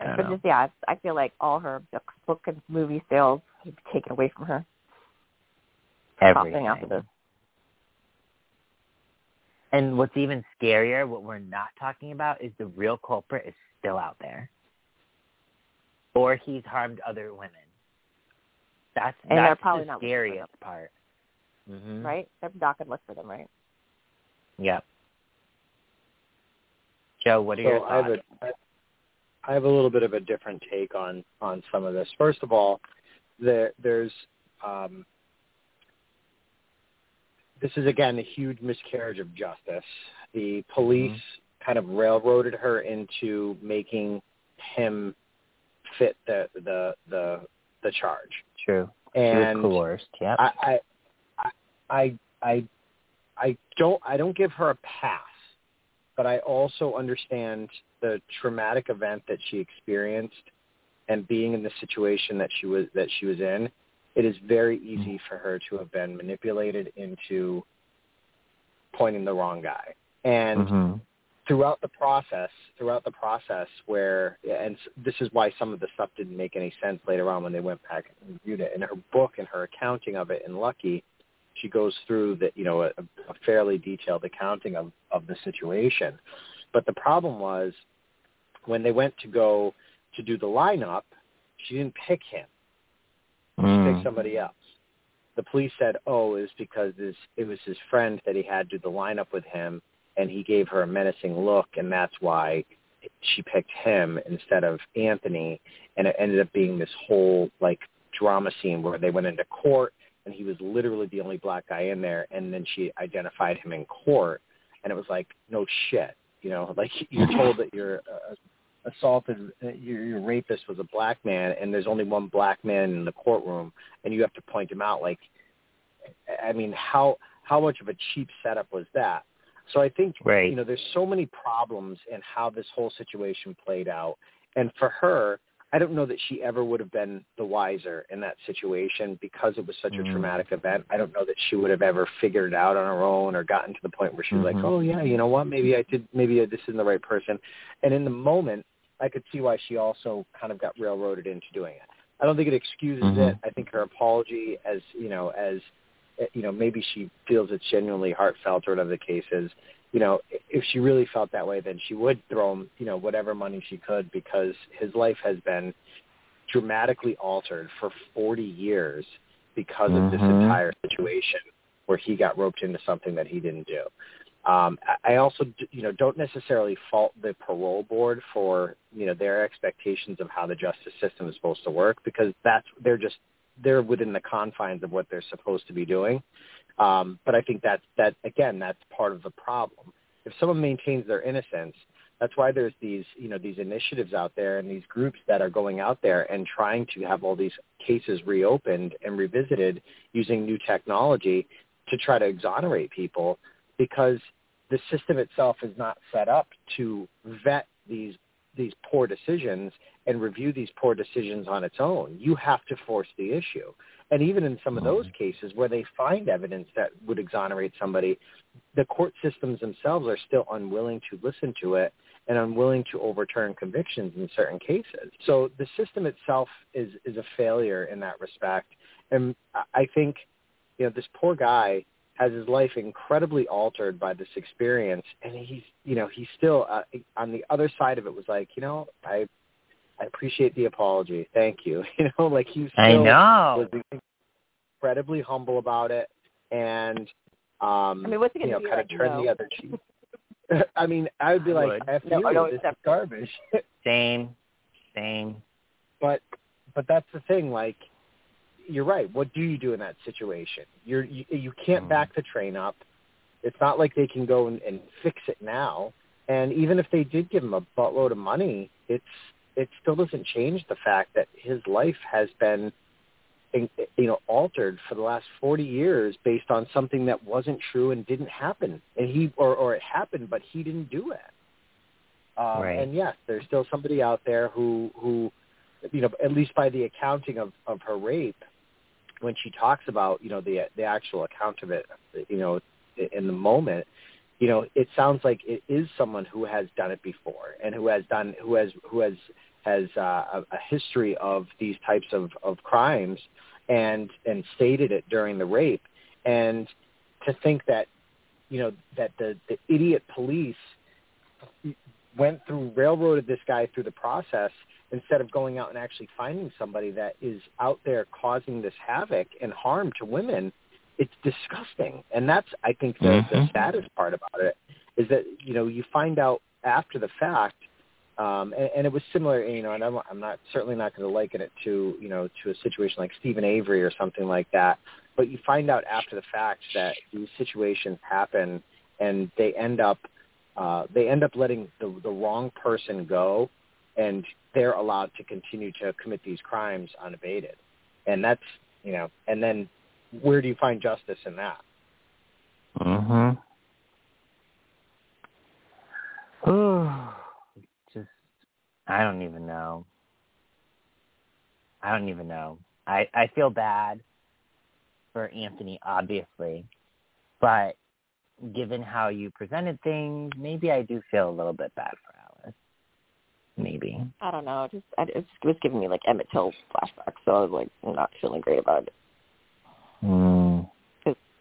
I But just yeah, I feel like all her book, book and movie sales would be taken away from her. Everything. Of this. And what's even scarier, what we're not talking about, is the real culprit is still out there, or he's harmed other women. That's And they're that's probably the not looking for scariest part. hmm Right? They're not gonna look for them, right? Yep. Joe, what are So your I have thoughts? a, I- I have a little bit of a different take on on some of this. First of all, there there's um, this is again a huge miscarriage of justice. The police Mm-hmm. kind of railroaded her into making him fit the the the the charge, True. And coerced. Yep. I, I, I, I, I don't, I don't give her a pass, but I also understand the traumatic event that she experienced and being in the situation that she was that she was in. It is very easy for her to have been manipulated into pointing the wrong guy, and Mhm. Throughout the process, throughout the process where, and this is why some of the stuff didn't make any sense later on when they went back and reviewed it. In her book and her accounting of it in Lucky, she goes through the, you know, a, a fairly detailed accounting of, of the situation. But the problem was when they went to go to do the lineup, she didn't pick him. She Mm. picked somebody else. The police said, oh, it was because this, it was his friend that he had do the lineup with him and he gave her a menacing look, and that's why she picked him instead of Anthony, and it ended up being this whole like drama scene where they went into court and he was literally the only black guy in there and then she identified him in court. And it was like no shit you know? (laughs) Like you're (laughs) told that you're uh, assaulted your, your rapist was a black man and there's only one black man in the courtroom and you have to point him out. Like i mean how how much of a cheap setup was that so I think right. you know there's so many problems in how this whole situation played out, and for her, I don't know that she ever would have been the wiser in that situation because it was such mm-hmm. a traumatic event. I don't know that she would have ever figured it out on her own or gotten to the point where she was mm-hmm. like, "Oh yeah, you know what? Maybe I did. Maybe this isn't the right person." And in the moment, I could see why she also kind of got railroaded into doing it. I don't think it excuses mm-hmm. it. I think her apology, as you know, as you know, maybe she feels it's genuinely heartfelt or whatever the case is. You know, if she really felt that way, then she would throw him, you know, whatever money she could because his life has been dramatically altered for 40 years because mm-hmm. of this Mm-hmm. entire situation where he got roped into something that he didn't do. Um, I also, you know, don't necessarily fault the parole board for, you know, their expectations of how the justice system is supposed to work because that's they're just they're within the confines of what they're supposed to be doing. Um, but I think that that again, that's part of the problem. If someone maintains their innocence, that's why there's these you know these initiatives out there and these groups that are going out there and trying to have all these cases reopened and revisited using new technology to try to exonerate people because the system itself is not set up to vet these these poor decisions and review these poor decisions on its own. You have to force the issue. And even in some of those Mm-hmm. cases where they find evidence that would exonerate somebody, the court systems themselves are still unwilling to listen to it and unwilling to overturn convictions in certain cases. So the system itself is is a failure in that respect. And I think, you know, this poor guy has his life incredibly altered by this experience and he's you know he's still uh, on the other side of it was like you know i i appreciate the apology thank you (laughs) you know like he still I know. was incredibly humble about it and um I mean, what's he you gonna know do? kind of like, turn no? the other cheek (laughs) i mean i would be I like would. F No, you, I don't this is accept garbage (laughs) Same. Same. but but that's the thing like you're right. What do you do in that situation? You're you, you can't Mm. back the train up. It's not like they can go and, and fix it now. And even if they did give him a buttload of money it's it still doesn't change the fact that his life has been you know altered for the last 40 years based on something that wasn't true and didn't happen. And he or or it happened but he didn't do it. Um, Right. and yes there's still somebody out there who who you know at least by the accounting of of her rape when she talks about you know the the actual account of it you know in the moment you know it sounds like it is someone who has done it before and who has done who has who has has uh, a, a history of these types of of crimes and and stated it during the rape. And to think that you know that the the idiot police went through railroaded this guy through the process instead of going out and actually finding somebody that is out there causing this havoc and harm to women it's disgusting and that's i think the, the Mhm. saddest part about it is that you know you find out after the fact um and, and it was similar you know and i'm i'm not certainly not going to liken it to you know to a situation like steven avery or something like that but you find out after the fact that these situations happen and they end up uh they end up letting the the wrong person go and they're allowed to continue to commit these crimes unabated and that's you know and then where do you find justice in that Mhm. Oh, (sighs) just I don't even know. I don't even know. I I feel bad for Anthony, obviously, but given how you presented things, maybe I do feel a little bit bad for Alice. Maybe. I don't know. Just I, it was giving me like Emmett Till flashbacks, so I was like not feeling great about it. Mm.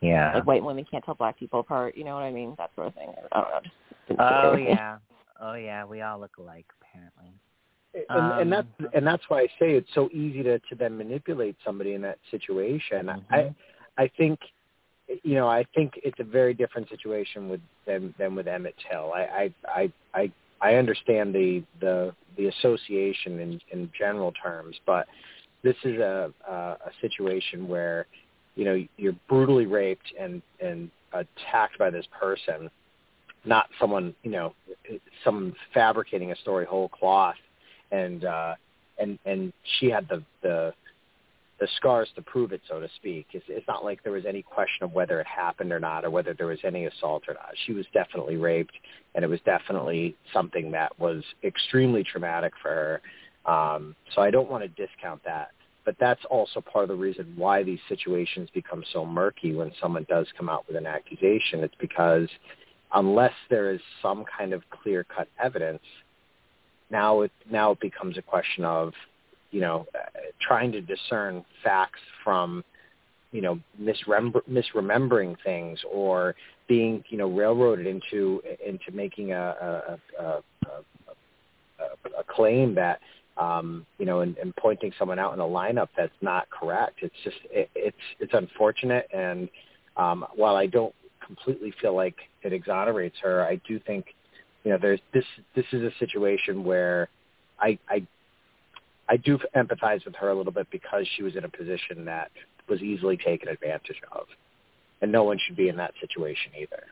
Yeah. Like white women can't tell black people apart. You know what I mean? That sort of thing. I don't know. Just didn't Oh yeah. (laughs) Oh yeah. We all look alike, apparently. and, and that's Um, and that's why I say it's so easy to to then manipulate somebody in that situation. Mhm. I I think you know, I think it's a very different situation with than than with Emmett Till. I I I I, I understand the the the association in in general terms, but this is a a, a situation where you know you're brutally raped and and attacked by this person, not someone you know someone fabricating a story whole cloth, and uh, and and she had the the the scars to prove it, so to speak. It's, it's not like there was any question of whether it happened or not, or whether there was any assault or not. She was definitely raped, and it was definitely something that was extremely traumatic for her. Um, so I don't want to discount that, but that's also part of the reason why these situations become so murky when someone does come out with an accusation. It's because unless there is some kind of clear-cut evidence, now it now it becomes a question of you know, trying to discern facts from, you know, misremember, misremembering things or being, you know, railroaded into into making a a, a, a, a claim that, um, you know, and, and pointing someone out in a lineup that's not correct. It's just it, it's it's unfortunate, and um, while I don't completely feel like it exonerates her, I do think, you know, there's this this is a situation where I I I do empathize with her a little bit because she was in a position that was easily taken advantage of, and no one should be in that situation either.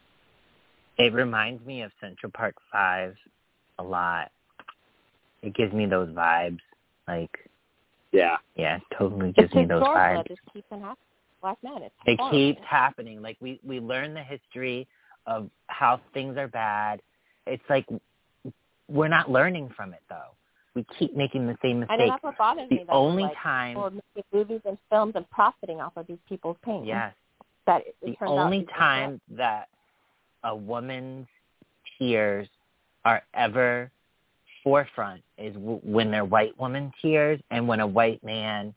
It reminds me of Central Park Five a lot. It gives me those vibes, like yeah, yeah, totally gives it's me those vibes. Just keeps happening. Black men. It's it horrible. keeps happening. Like we we learn the history of how things are bad. It's like we're not learning from it though we keep making the same mistake. I know that's what bothers the me. That only like, time or making movies and films and profiting off of these people's pain. Yes. That it, the turns only time that a woman's tears are ever forefront is w- when they're white woman tears and when a white man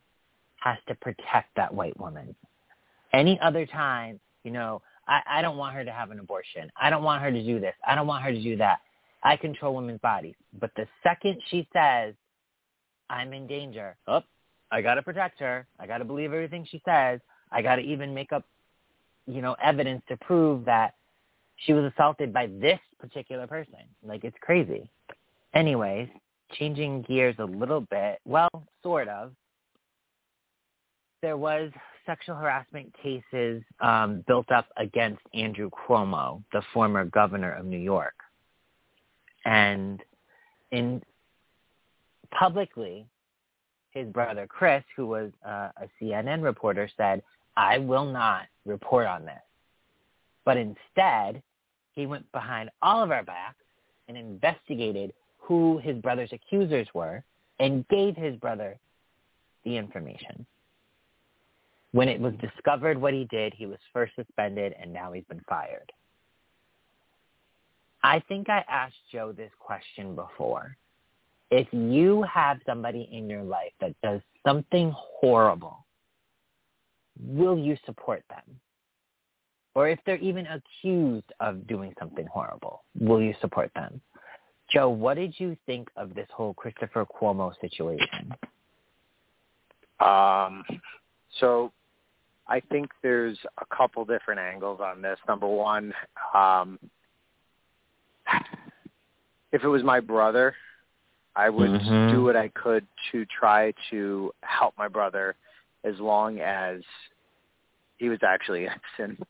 has to protect that white woman. Any other time, you know, I, I don't want her to have an abortion. I don't want her to do this. I don't want her to do that. I control women's bodies. But the second she says, I'm in danger, oh, I got to protect her. I got to believe everything she says. I got to even make up, you know, evidence to prove that she was assaulted by this particular person. Like, it's crazy. Anyways, changing gears a little bit, well, sort of. There was sexual harassment cases um, built up against Andrew Cuomo, the former governor of New York. And in publicly, his brother Chris, who was uh, a CNN reporter, said, I will not report on this. But instead, he went behind all of our backs and investigated who his brother's accusers were and gave his brother the information. When it was discovered what he did, he was first suspended and now he's been fired. I think I asked Joe this question before. If you have somebody in your life that does something horrible, will you support them? Or if they're even accused of doing something horrible, will you support them? Joe, what did you think of this whole Christopher Cuomo situation? Um, so I think there's a couple different angles on this. Number one, um, if it was my brother, I would Mhm. do what I could to try to help my brother as long as he was actually (laughs) innocent.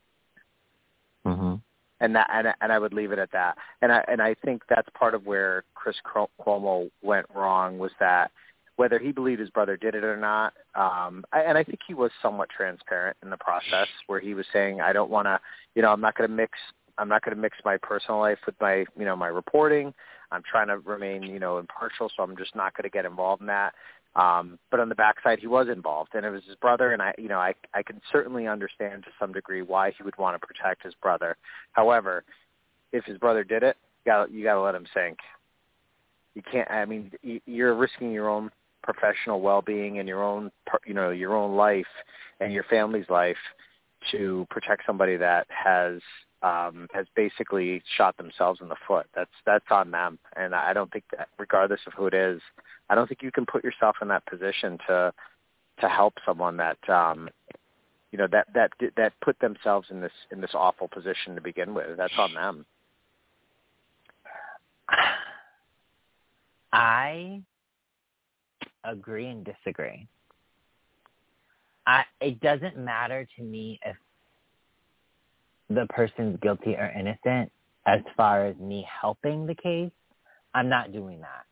Mm-hmm. And that and and I would leave it at that. And I and I think that's part of where Chris Cuomo went wrong was that whether he believed his brother did it or not, um, I, and I think he was somewhat transparent in the process, where he was saying, "I don't want to, you know, I'm not going to mix I'm not going to mix my personal life with my, you know, my reporting. I'm trying to remain, you know, impartial, so I'm just not going to get involved in that. Um, but on the backside, he was involved, and it was his brother, and I, you know, I, I can certainly understand to some degree why he would want to protect his brother. However, if his brother did it, you got you got to let him sink. You can't. I mean, you're risking your own professional well-being and your own, you know, your own life and your family's life to protect somebody that has um, has basically shot themselves in the foot. That's that's on them, and I don't think that, regardless of who it is, I don't think you can put yourself in that position to to help someone that um, you know that that that put themselves in this in this awful position to begin with. That's on them. (sighs) I agree and disagree. I it doesn't matter to me if the person's guilty or innocent as far as me helping the case. I'm not doing that.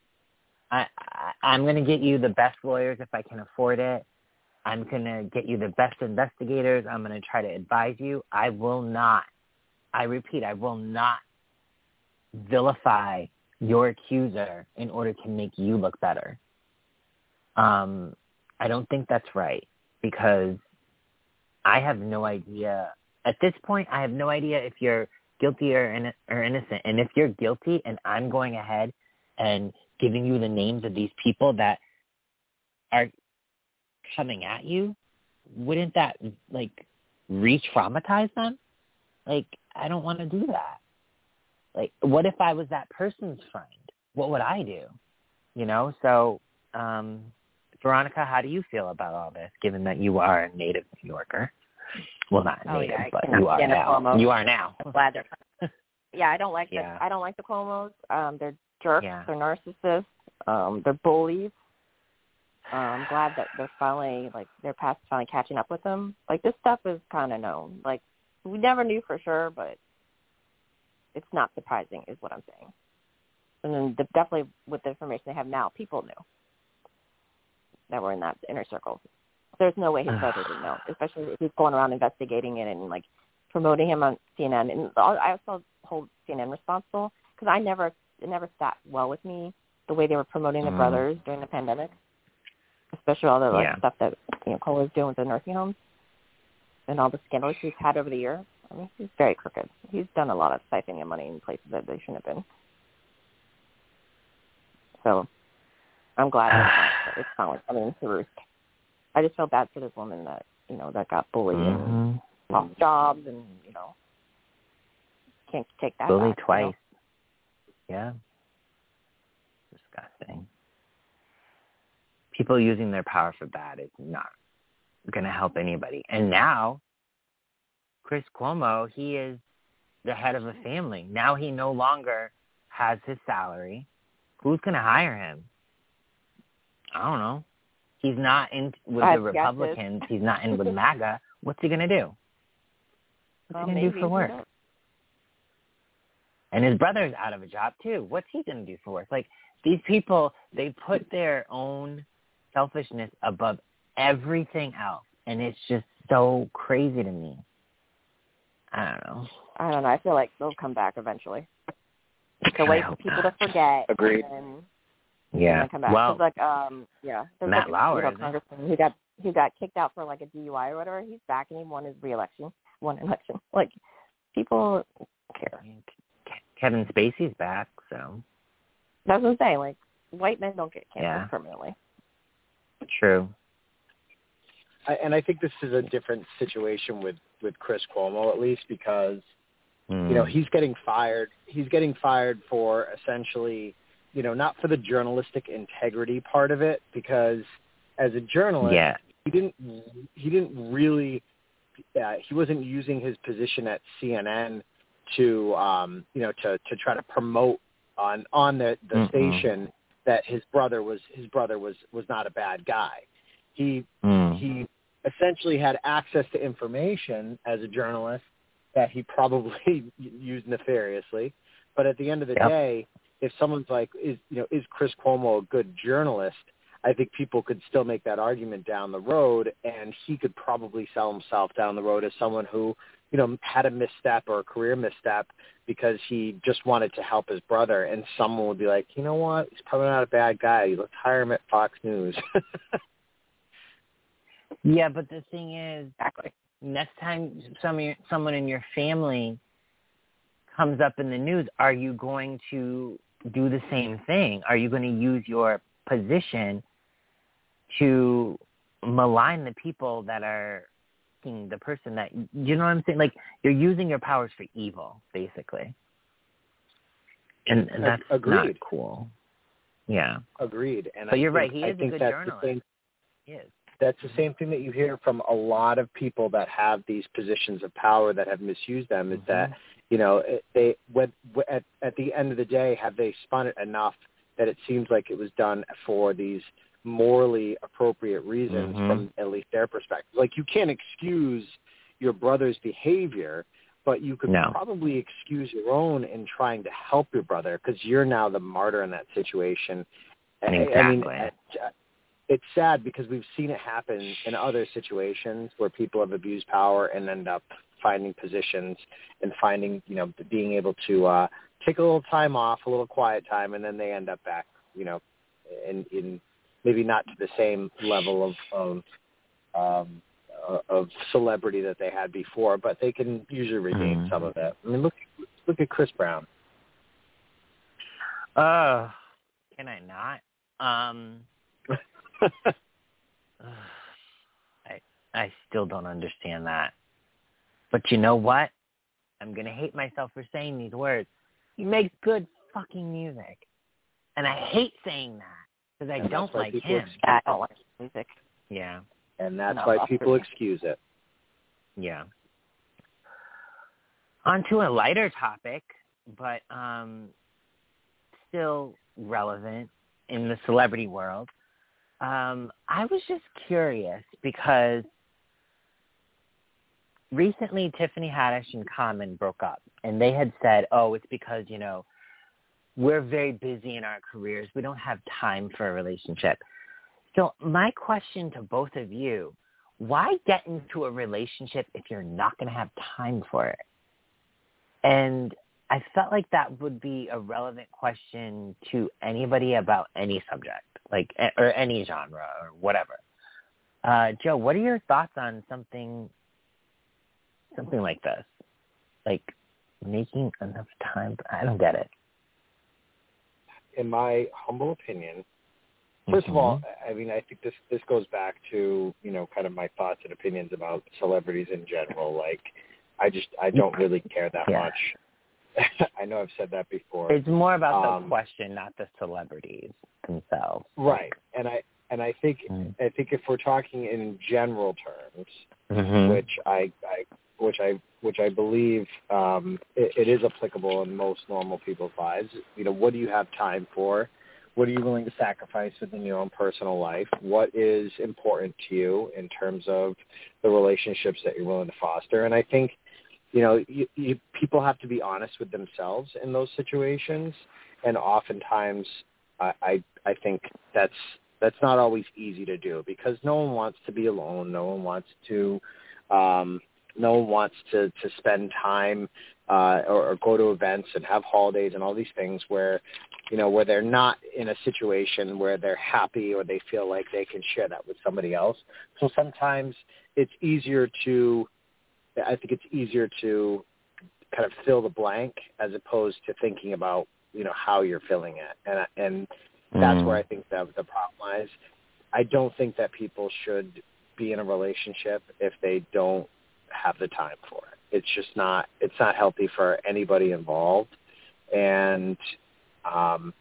I, I I'm going to get you the best lawyers if I can afford it. I'm going to get you the best investigators. I'm going to try to advise you. I will not. I repeat, I will not vilify your accuser in order to make you look better. Um, I don't think that's right because I have no idea. At this point, I have no idea if you're guilty or, in, or innocent. And if you're guilty and I'm going ahead and giving you the names of these people that are coming at you, wouldn't that like re-traumatize them? Like, I don't want to do that. Like, what if I was that person's friend? What would I do? You know, so um Veronica, how do you feel about all this, given that you are a native New Yorker? Well, not oh, native, yeah, but you are now. You are now. I'm glad they're. (laughs) yeah, I don't like Yeah. the I don't like the Cuomo's. Um, they're jerks. Yeah. They're narcissists. Um, they're bullies. Um, I'm glad that they're finally like their past finally catching up with them. Like this stuff is kind of known. Like we never knew for sure, but it's not surprising, is what I'm saying. And then the, definitely with the information they have now, people knew that were in that inner circle. There's no way his brother didn't know, especially if he's going around investigating it and like promoting him on CNN. And I also hold CNN responsible because I never it never sat well with me the way they were promoting the Mm. brothers during the pandemic, especially all the like Yeah. stuff that you know Cole was doing with the nursing homes and all the scandals he's had over the years. I mean, he's very crooked. He's done a lot of siphoning of money in places that they shouldn't have been. So I'm glad (sighs) it's not like coming to roost. I just feel bad for this woman that you know that got bullied and Mhm. lost jobs and you know can't take that Bullied back, you twice. know? Yeah. Disgusting. People using their power for bad is not going to help anybody. And now, Chris Cuomo, he is the head of a family. Now he no longer has his salary. Who's going to hire him? I don't know. He's not in with I the guess it- Republicans. He's not in with (laughs) MAGA. What's he going to do? What's Well, he going to do for work? knows? and his brother's out of a job too. What's he going to do for work? Like these people, they put their own selfishness above everything else, and it's just so crazy to me. I don't know. I don't know. I feel like they'll come back eventually. To I wait for people not. to forget. Agreed. And Yeah. then come back. Well, 'Cause, like um yeah, there's Matt like, Lauer, you know, congressman who got who got kicked out for like a DUI or whatever. He's back and he won his reelection, won election. (laughs) Like people care. Kevin Spacey's back, so That's what I'm saying. Like white men don't get canceled Yeah. permanently. true. I, and I think this is a different situation with with Chris Cuomo at least because Mm. you know he's getting fired. He's getting fired for essentially, you know, not for the journalistic integrity part of it because as a journalist, yeah, he didn't he didn't really uh, he wasn't using his position at CNN to um you know to to try to promote on on the the Mm-mm. station that his brother was his brother was was not a bad guy. He Mm. he essentially had access to information as a journalist that he probably (laughs) used nefariously. But at the end of the Yep. day, if someone's like, is you know, is Chris Cuomo a good journalist? I think people could still make that argument down the road, and he could probably sell himself down the road as someone who, you know, had a misstep or a career misstep because he just wanted to help his brother, and someone would be like, you know what, he's probably not a bad guy. Let's hire him at Fox News. (laughs) yeah, but the thing is, Exactly. next time some someone in your family comes up in the news, are you going to do the same thing? Are you going to use your position to malign the people that are the person that you know what I'm saying? Like you're using your powers for evil, basically. And, and that's not cool. Yeah. Agreed. And But I you're right, think- he I is a good that's journalist. The same, He is. that's the same thing that you hear from a lot of people that have these positions of power that have misused them is that mm-hmm. You know they when, at at the end of the day have they spun it enough that it seems like it was done for these morally appropriate reasons Mhm. from at least their perspective like you can't excuse your brother's behavior but you could No. probably excuse your own in trying to help your brother because you're now the martyr in that situation I- I mean, Exactly. It's sad because we've seen it happen in other situations where people have abused power and end up finding positions and finding, you know, being able to uh, take a little time off, a little quiet time, and then they end up back, you know, in, in maybe not to the same level of of um, uh, of celebrity that they had before, but they can usually regain Mhm. some of that. I mean, look look at Chris Brown. Oh, can I not? Um, (laughs) I I still don't understand that. But you know what? I'm gonna hate myself for saying these words. He makes good fucking music, and I hate saying that because I And don't like people him. ex- I don't like music. Yeah, and that's No, why people okay. excuse it. yeah. On to a lighter topic, but um, still relevant in the celebrity world. Um, I was just curious because recently Tiffany Haddish and Common broke up, and they had said, "Oh, it's because you know we're very busy in our careers. We don't have time for a relationship." So my question to both of you: Why get into a relationship if you're not going to have time for it? And I felt like that would be a relevant question to anybody about any subject, like or any genre or whatever. Uh, Joe, what are your thoughts on something, something like this, like making enough time? I don't get it. in my humble opinion, 1st of all, Mm-hmm. I mean, I think this this goes back to you know kind of my thoughts and opinions about celebrities in general. Like, I just I don't really care that Yeah. much. (laughs) I know I've said that before. it's more about um, the question, not the celebrities themselves. right, and I and I think Mm. I think if we're talking in general terms, Mm-hmm. which I, I which I which I believe um, it, it is applicable in most normal people's lives. You know, what do you have time for? What are you willing to sacrifice within your own personal life? What is important to you in terms of the relationships that you're willing to foster? And I think, you know, you, you, people have to be honest with themselves in those situations, and oftentimes, I, I I think that's that's not always easy to do because no one wants to be alone. No one wants to um, no one wants to to spend time uh, or, or go to events and have holidays and all these things where you know where they're not in a situation where they're happy or they feel like they can share that with somebody else. So sometimes it's easier to I think it's easier to kind of fill the blank as opposed to thinking about you know how you're filling it and and that's Mm. where I think that the problem lies. I don't think that people should be in a relationship if they don't have the time for it. It's just not it's not healthy for anybody involved, and um,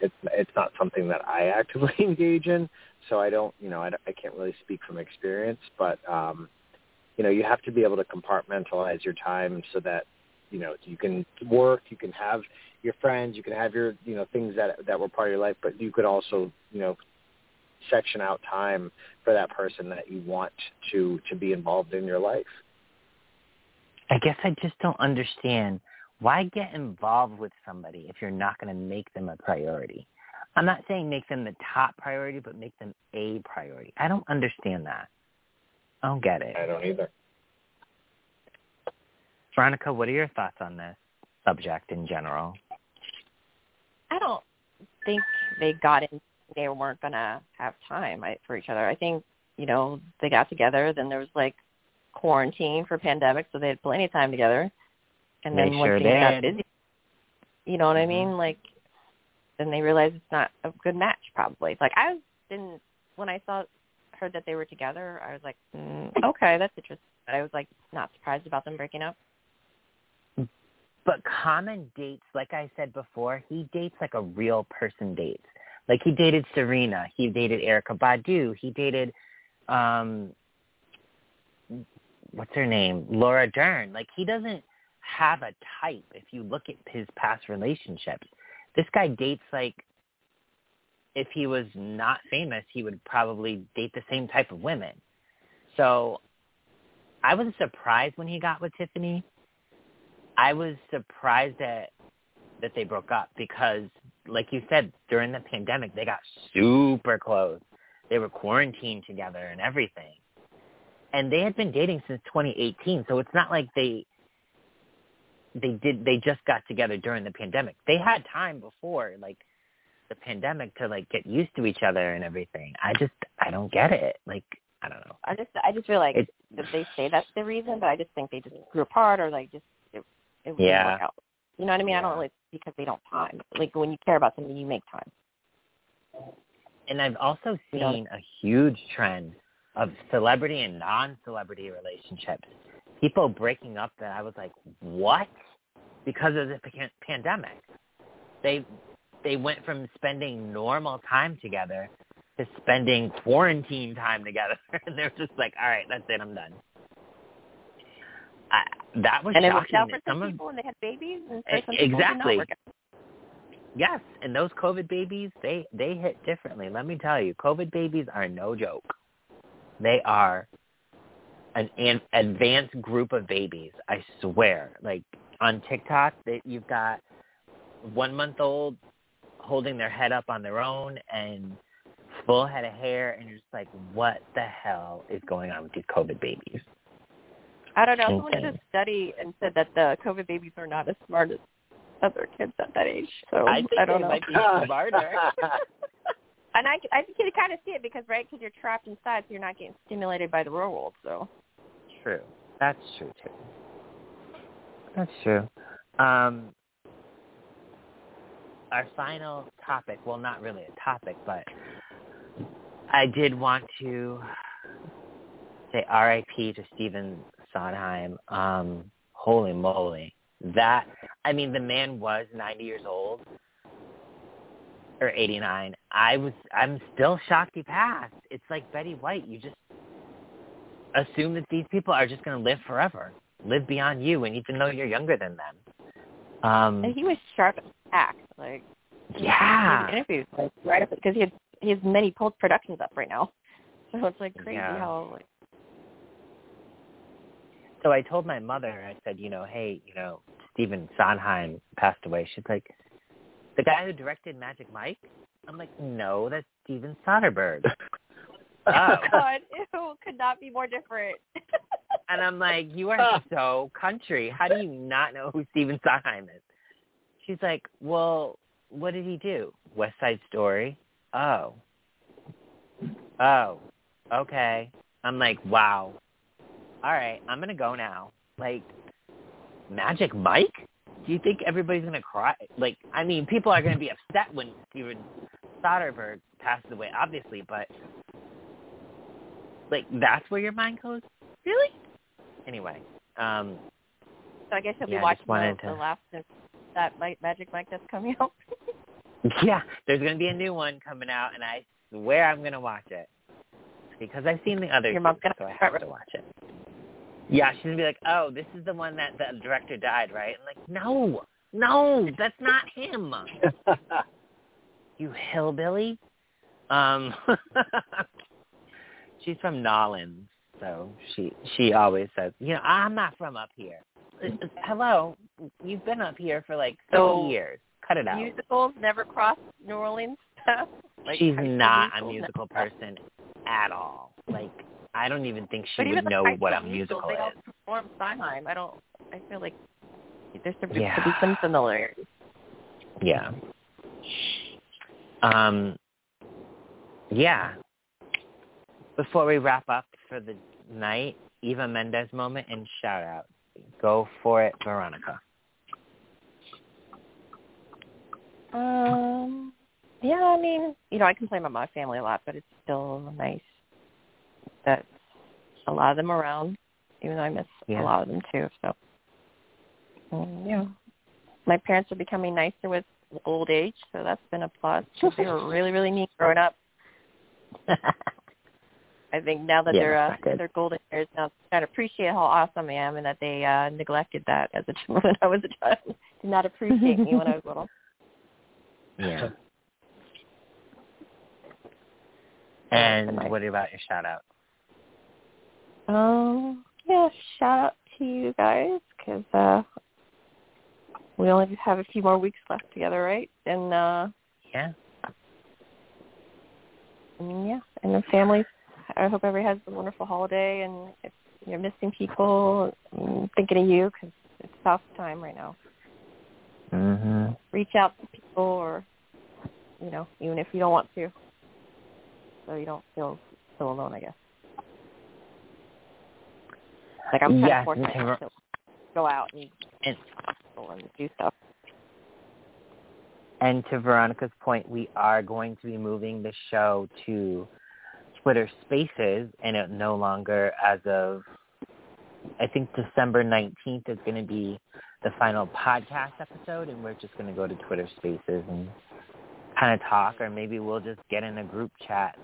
it's it's not something that I (laughs) actively engage in. So I don't you know I, I can't really speak from experience, but um, you know you have to be able to compartmentalize your time so that you know you can work, you can have your friends, you can have your you know things that that were part of your life, but you could also you know section out time for that person that you want to to be involved in your life. I guess I just don't understand why get involved with somebody if you're not going to make them a priority. I'm not saying make them the top priority, but make them a priority. I don't understand that. I don't get it. I don't either. Veronica, what are your thoughts on this subject in general? I don't think they got in. They weren't gonna have time I, for each other. I think you know they got together. Then there was like quarantine for pandemic, so they had plenty of time together. And then They when sure things got busy, you know what I Mhm. mean? Like, then they realized it's not a good match. Probably. Like I didn't when I saw heard that they were together. I was like, mm, (laughs) okay, that's interesting. But I was like not surprised about them breaking up. But Common dates, like I said before, he dates like a real person dates. Like he dated Serena, he dated Erykah Badu, he dated um what's her name? Laura Dern. Like he doesn't have a type if you look at his past relationships. This guy dates like if he was not famous, he would probably date the same type of women. So I was surprised when he got with Tiffany. I was surprised that that they broke up because like you said, during the pandemic they got super close. They were quarantined together and everything. And they had been dating since 2018, so it's not like they they did they just got together during the pandemic. They had time before like the pandemic to like get used to each other and everything. I just I don't get it. Like I don't know. I just I just feel like It- that they say that's the reason, but I just think they just grew apart or like just it, it Yeah. work out. You know what I mean? I don't Yeah. really because they don't time. Like when you care about something, you make time. And I've also You know? seen a huge trend of celebrity and non-celebrity relationships. People breaking up that I was like, what? Because of the pan- pandemic. They they went from spending normal time together to spending quarantine time together. (laughs) and they're just like, all right, that's it, I'm done. I, that was and it worked out for some some of- people and they had babies and for some people did not exactly. Yes, and those COVID babies, they they hit differently. Let me tell you, COVID babies are no joke. They are an, an advanced group of babies. I swear. Like on TikTok, that you've got one month old holding their head up on their own and full head of hair, and you're just like, what the hell is going on with these COVID babies? I don't know. Someone did Insane. a study and said that the COVID babies are not as smart as other kids at that age. So I think don't they know. might be smarter. (laughs) and I, I think you kind of see it because right, because you're trapped inside, so you're not getting stimulated by the real world. So True. That's true too. That's true. Um, our final topic, well, not really a topic, but I did want to say R.I.P. to Stephen Sondheim. Um, holy moly. That, I mean, the man was 90 years old or 89. I was, I'm still shocked he passed. It's like Betty White. You just assume that these people are just going to live forever, live beyond you, and even though you're younger than them. Um, and he was sharp as tack. Like yeah. interviews, like right up because he had he has many post productions up right now. (laughs) So it's like crazy Yeah. how like So I told my mother, I said, you know, hey, you know, Stephen Sondheim passed away. She's like, the guy who directed Magic Mike? I'm like, no, that's Steven Soderbergh. (laughs) oh. Um, God, (laughs) ew, could not be more different. And I'm like, you are oh. so country. How do you not know who Stephen Sondheim is? She's like, well, what did he do? West Side Story? Oh. Oh. Okay. I'm like, wow. All right, I'm going to go now. Like, Magic Mike? Do you think everybody's going to cry? Like, I mean, people are going to be upset when Steven Soderbergh passes away, obviously, but, like, that's where your mind goes? Really? Anyway, um, so I guess he'll Yeah, be watching just wanted the, the last that Mike, Magic Mike that's coming out. (laughs) Yeah, there's going to be a new one coming out, and I swear I'm going to watch it because I've seen the other Your mom's gonna so I have to watch it. Yeah, she's going to be like, "Oh, this is the one that the director died, right?" I'm like, "No, no, that's not him, (laughs) you hillbilly." Um, (laughs) she's from Nolens, so she she always says, "You know, I'm not from up here." Hello, you've been up here for like 50 So, years. Cut it out. Musicals never crossed New Orleans path. (laughs) Like She's not a musical person at all. Like I don't even think she would know what a musical they is. perform Sondheim. I don't. I feel like there should be, Yeah. should be some. Yeah. Um. Yeah. Before we wrap up for the night, Eva Mendes moment and shout out. Go for it, Veronica. Um. Yeah, I mean, you know, I complain about my family a lot, but it's still nice that a lot of them are around, even though I miss Yeah. a lot of them too. So, um, yeah, my parents are becoming nicer with old age, so that's been a plus. they were really, really neat growing up. (laughs) I think now that Yeah, they're uh, they're golden years now, try to appreciate how awesome I am, and that they uh neglected that as a (laughs) child when I was a child. Did not appreciate me when I was little. (laughs) Yeah. And what about your shout out? Um, yeah, shout out to you guys because uh, we only have a few more weeks left together, right? And uh, Yeah. I mean, yeah, and the families. I hope everybody has a wonderful holiday, and if you're missing people, I'm thinking of you because it's tough time right now. Mhm. Reach out to people, or you know, even if you don't want to, so you don't feel so alone. I guess. Like I'm trying Yes, to force myself to go out and, And and do stuff. And to Veronica's point, we are going to be moving the show to Twitter Spaces, and it no longer, as of I think December nineteenth, is going to be the final podcast episode, and we're just going to go to Twitter Spaces and kind of talk, or maybe we'll just get in a group chat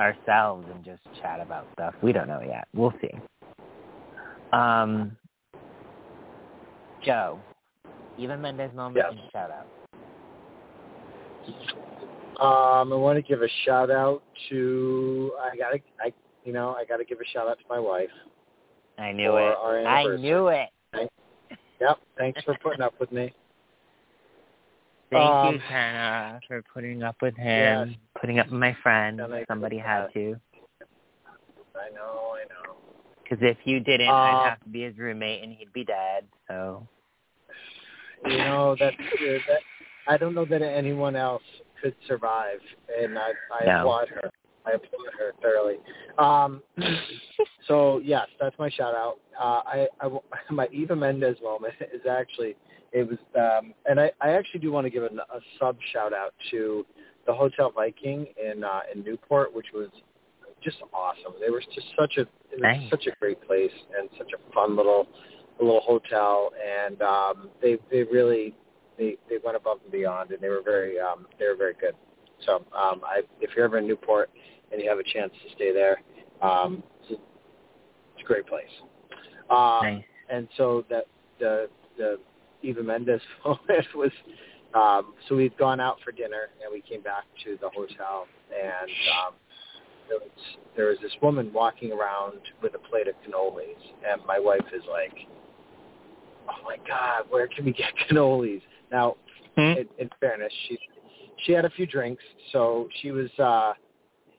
ourselves and just chat about stuff. We don't know yet. We'll see. Um, Joe, Eva Mendes moment Yes. and shout out. Um, I want to give a shout out to I gotta I you know I gotta give a shout out to my wife. I knew it. I knew it. Yep, thanks for putting up with me. (laughs) Thank Um, you, Tana, for putting up with him, yes. putting up with my friend. Somebody had to. I know, I know. Because if you didn't, Uh, I'd have to be his roommate and he'd be dead. So You know that that I don't know that anyone else could survive, and I I No. applaud her. I applaud her thoroughly. Um, (laughs) so yes, that's my shout out. Uh, I, I (laughs) my Eva Mendes moment is actually it was, um, and I, I actually do want to give a, a sub shout out to the Hotel Viking in uh, in Newport, which was just awesome. They were just such a it was Nice. such a great place and such a fun little little hotel, and um, they they really they they went above and beyond, and they were very um, they were very good. So um, I, if you're ever in Newport and you have a chance to stay there, um, it's, a, it's a great place. Um, nice. and so that the the Eva Mendes (laughs) moment was um, so we'd gone out for dinner and we came back to the hotel and um, there was there was this woman walking around with a plate of cannolis and my wife is like, oh my god, where can we get (laughs) cannolis? Now, Hmm? in, in fairness, she she had a few drinks, so she was uh,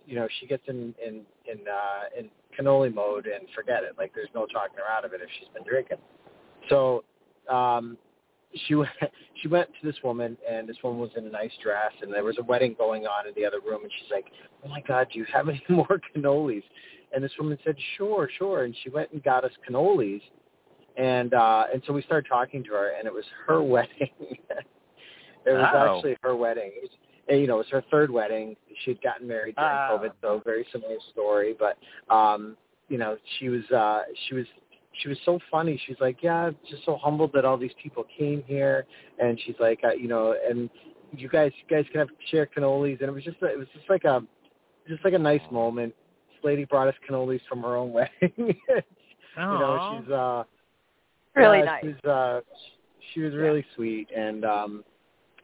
you know she gets in in in uh, in cannoli mode and forget it. Like there's no talking her out of it if she's been drinking. So um, she went (laughs) she went to this woman and this woman was in a nice dress and there was a wedding going on in the other room and she's like, Oh my God, do you have any (laughs) more cannolis? And this woman said, Sure, sure and she went and got us cannolis and uh and so we started talking to her and it was her (laughs) wedding. it was Oh. actually her wedding. It was, you know, it was her third wedding. She'd gotten married during Oh. COVID, so very similar story. But um, you know, she was uh she was she was so funny. She's like, yeah, just so humbled that all these people came here, and she's like, uh, you know, and you guys, you guys can have share cannolis, and it was just, it was just like a, just like a nice moment. This lady brought us cannolis from her own (laughs) wedding. you know, she's uh, Really yeah, nice. She was, uh, she was really sweet, and um,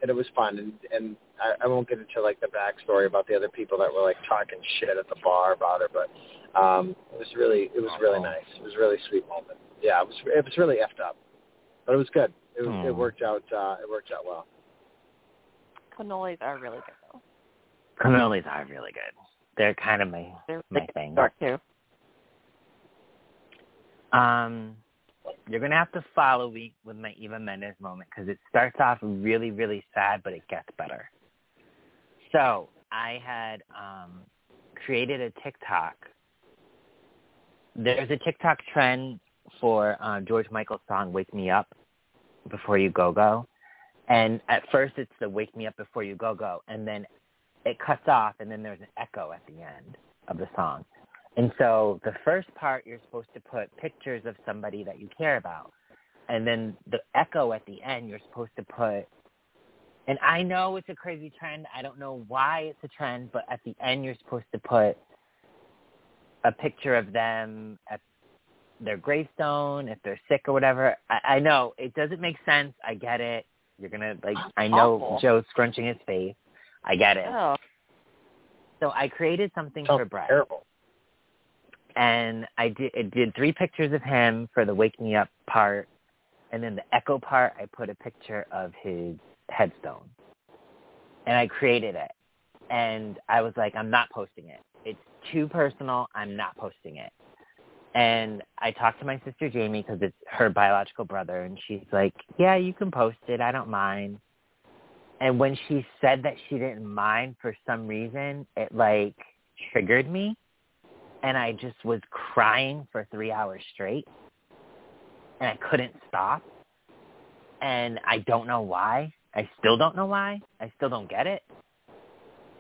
and it was fun, and and I, I won't get into like the backstory about the other people that were like talking shit at the bar about her, but um, it was really it was really nice. It was a really sweet moment. Yeah, it was it was really effed up, but it was good. It was Aw. it worked out uh, it worked out well. Cannolis are really good though. Cannolis are really good. They're kind of my They're my thing. dark too. Um, you're gonna have to follow me with my Eva Mendes moment because it starts off really, really sad, but it gets better. So I had um, created a TikTok. There's a TikTok trend for uh, George Michael's song "Wake Me Up Before You Go Go," and at first it's the "Wake Me Up Before You Go Go," and then it cuts off, and then there's an echo at the end of the song. And so the first part, you're supposed to put pictures of somebody that you care about. And then the echo at the end, you're supposed to put, and I know it's a crazy trend. I don't know why it's a trend, but at the end, you're supposed to put a picture of them at their gravestone if they're sick or whatever. I, I know it doesn't make sense. I get it. You're gonna like. I know Awful. Joe's scrunching his face. I get it. Oh, So I created something Sounds for Brett, terrible. And I did it did three pictures of him for the wake me up part, and then the echo part. I put a picture of his headstone, and I created it. And I was like, I'm not posting it. It's too personal. I'm not posting it. And I talked to my sister Jamie because it's her biological brother, and she's like, "Yeah, you can post it. I don't mind." And when she said that she didn't mind for some reason, it like triggered me, and I just was crying for three hours straight, and I couldn't stop. And I don't know why. I still don't know why. I still don't get it.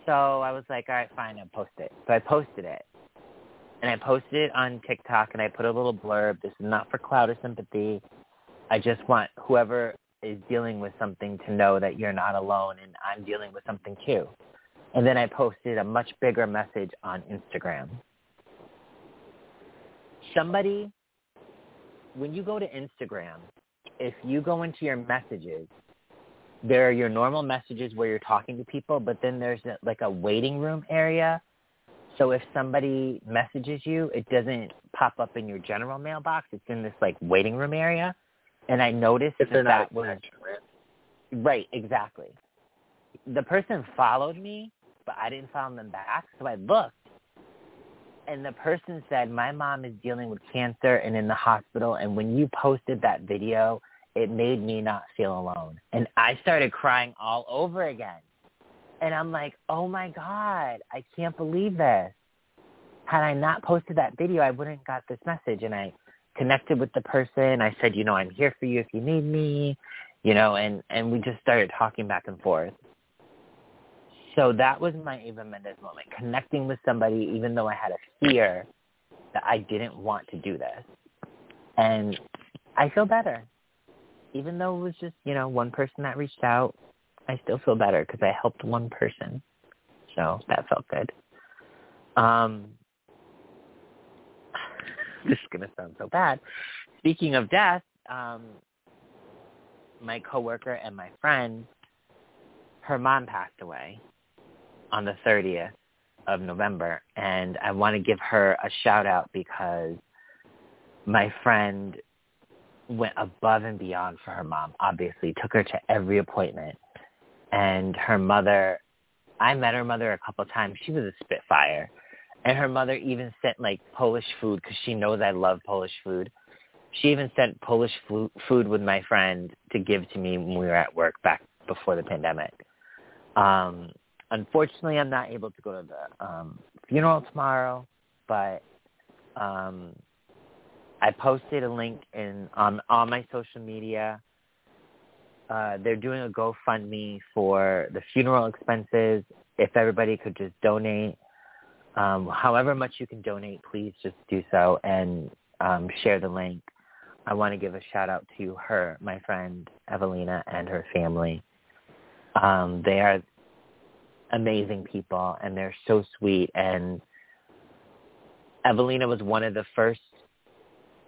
So I was like, all right, fine, I'll post it. So I posted it and I posted it on TikTok and I put a little blurb. This is not for cloud or sympathy. I just want whoever is dealing with something to know that you're not alone and I'm dealing with something too. And then I posted a much bigger message on Instagram. Somebody, when you go to Instagram, if you go into your messages, there are your normal messages where you're talking to people, but then there's a, like a waiting room area so if somebody messages you, it doesn't pop up in your general mailbox. It's in this like waiting room area. And I noticed If that that was right, exactly. The person followed me, but I didn't follow them back. So I looked, and the person said, "My mom is dealing with cancer and in the hospital. And when you posted that video, it made me not feel alone." And I started crying all over again. And I'm like, oh my God, I can't believe this. Had I not posted that video, I wouldn't got this message. And I connected with the person. I said, you know, I'm here for you if you need me, you know, and, and we just started talking back and forth. So that was my Eva Mendes moment, connecting with somebody even though I had a fear that I didn't want to do this. And I feel better. Even though it was just, you know, one person that reached out, I still feel better because I helped one person. So that felt good. Um, (sighs) this is going to sound so bad. Speaking of death, um, my coworker and my friend, her mom passed away on the 30th of November, and I want to give her a shout out because my friend went above and beyond for her mom. Obviously, took her to every appointment and her mother I met her mother a couple of times. She was a spitfire. And her mother even sent like Polish food because she knows I love Polish food. She even sent Polish food with my friend to give to me when we were at work back before the pandemic. Um, unfortunately, I'm not able to go to the um, funeral tomorrow, but um, I posted a link in on my social media uh, they're doing a GoFundMe for the funeral expenses. If everybody could just donate, um, however much you can donate, please just do so and um, share the link. I want to give a shout out to her, my friend Evelina, and her family. Um, they are amazing people, and they're so sweet. And Evelina was one of the first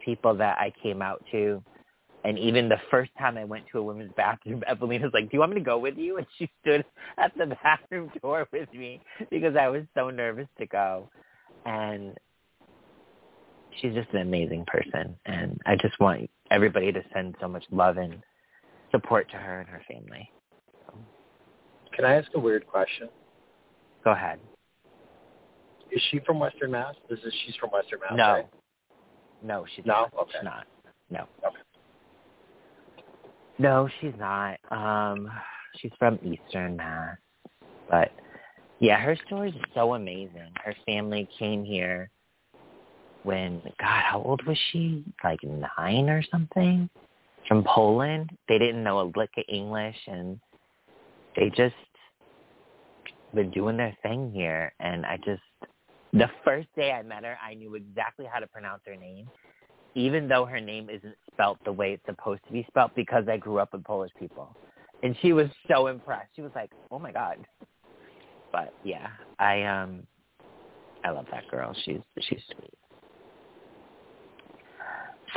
people that I came out to and even the first time I went to a women's bathroom, (laughs) Evelina's like, "Do you want me to go with you?" And she stood (laughs) at the bathroom door with me because I was so nervous to go. And she's just an amazing person, and I just want everybody to send so much love and support to her and her family. Can I ask a weird question? Go ahead. Is she from Western Mass? This is she's from Western Mass. no, right? no, she's No? not. Okay. She's not. No. Okay. No, she's not. Um, she's from Eastern Mass. But yeah, her story is so amazing. Her family came here when God, how old was she? Like nine or something? From Poland. They didn't know a lick of English and they just been doing their thing here and I just the first day I met her I knew exactly how to pronounce her name even though her name isn't spelt the way it's supposed to be spelt because I grew up with Polish people. And she was so impressed. She was like, "Oh my god." But yeah, I um I love that girl. She's she's sweet.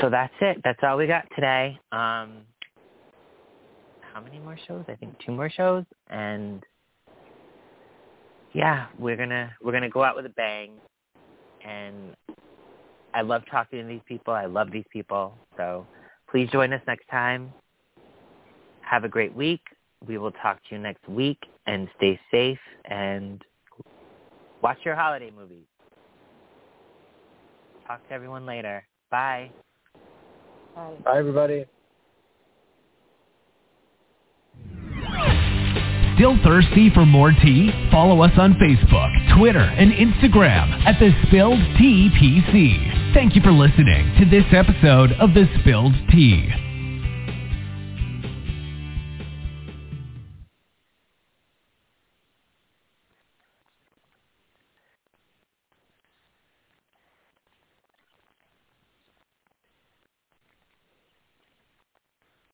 So that's it. That's all we got today. Um, how many more shows? I think two more shows, and yeah, we're gonna we're gonna go out with a bang. And I love talking to these people. I love these people. So please join us next time. Have a great week. We will talk to you next week, and stay safe and watch your holiday movies. Talk to everyone later. Bye. Bye. Bye, everybody. Still thirsty for more tea? Follow us on Facebook, Twitter, and Instagram at The Spilled Tea PC. Thank you for listening to this episode of The Spilled Tea.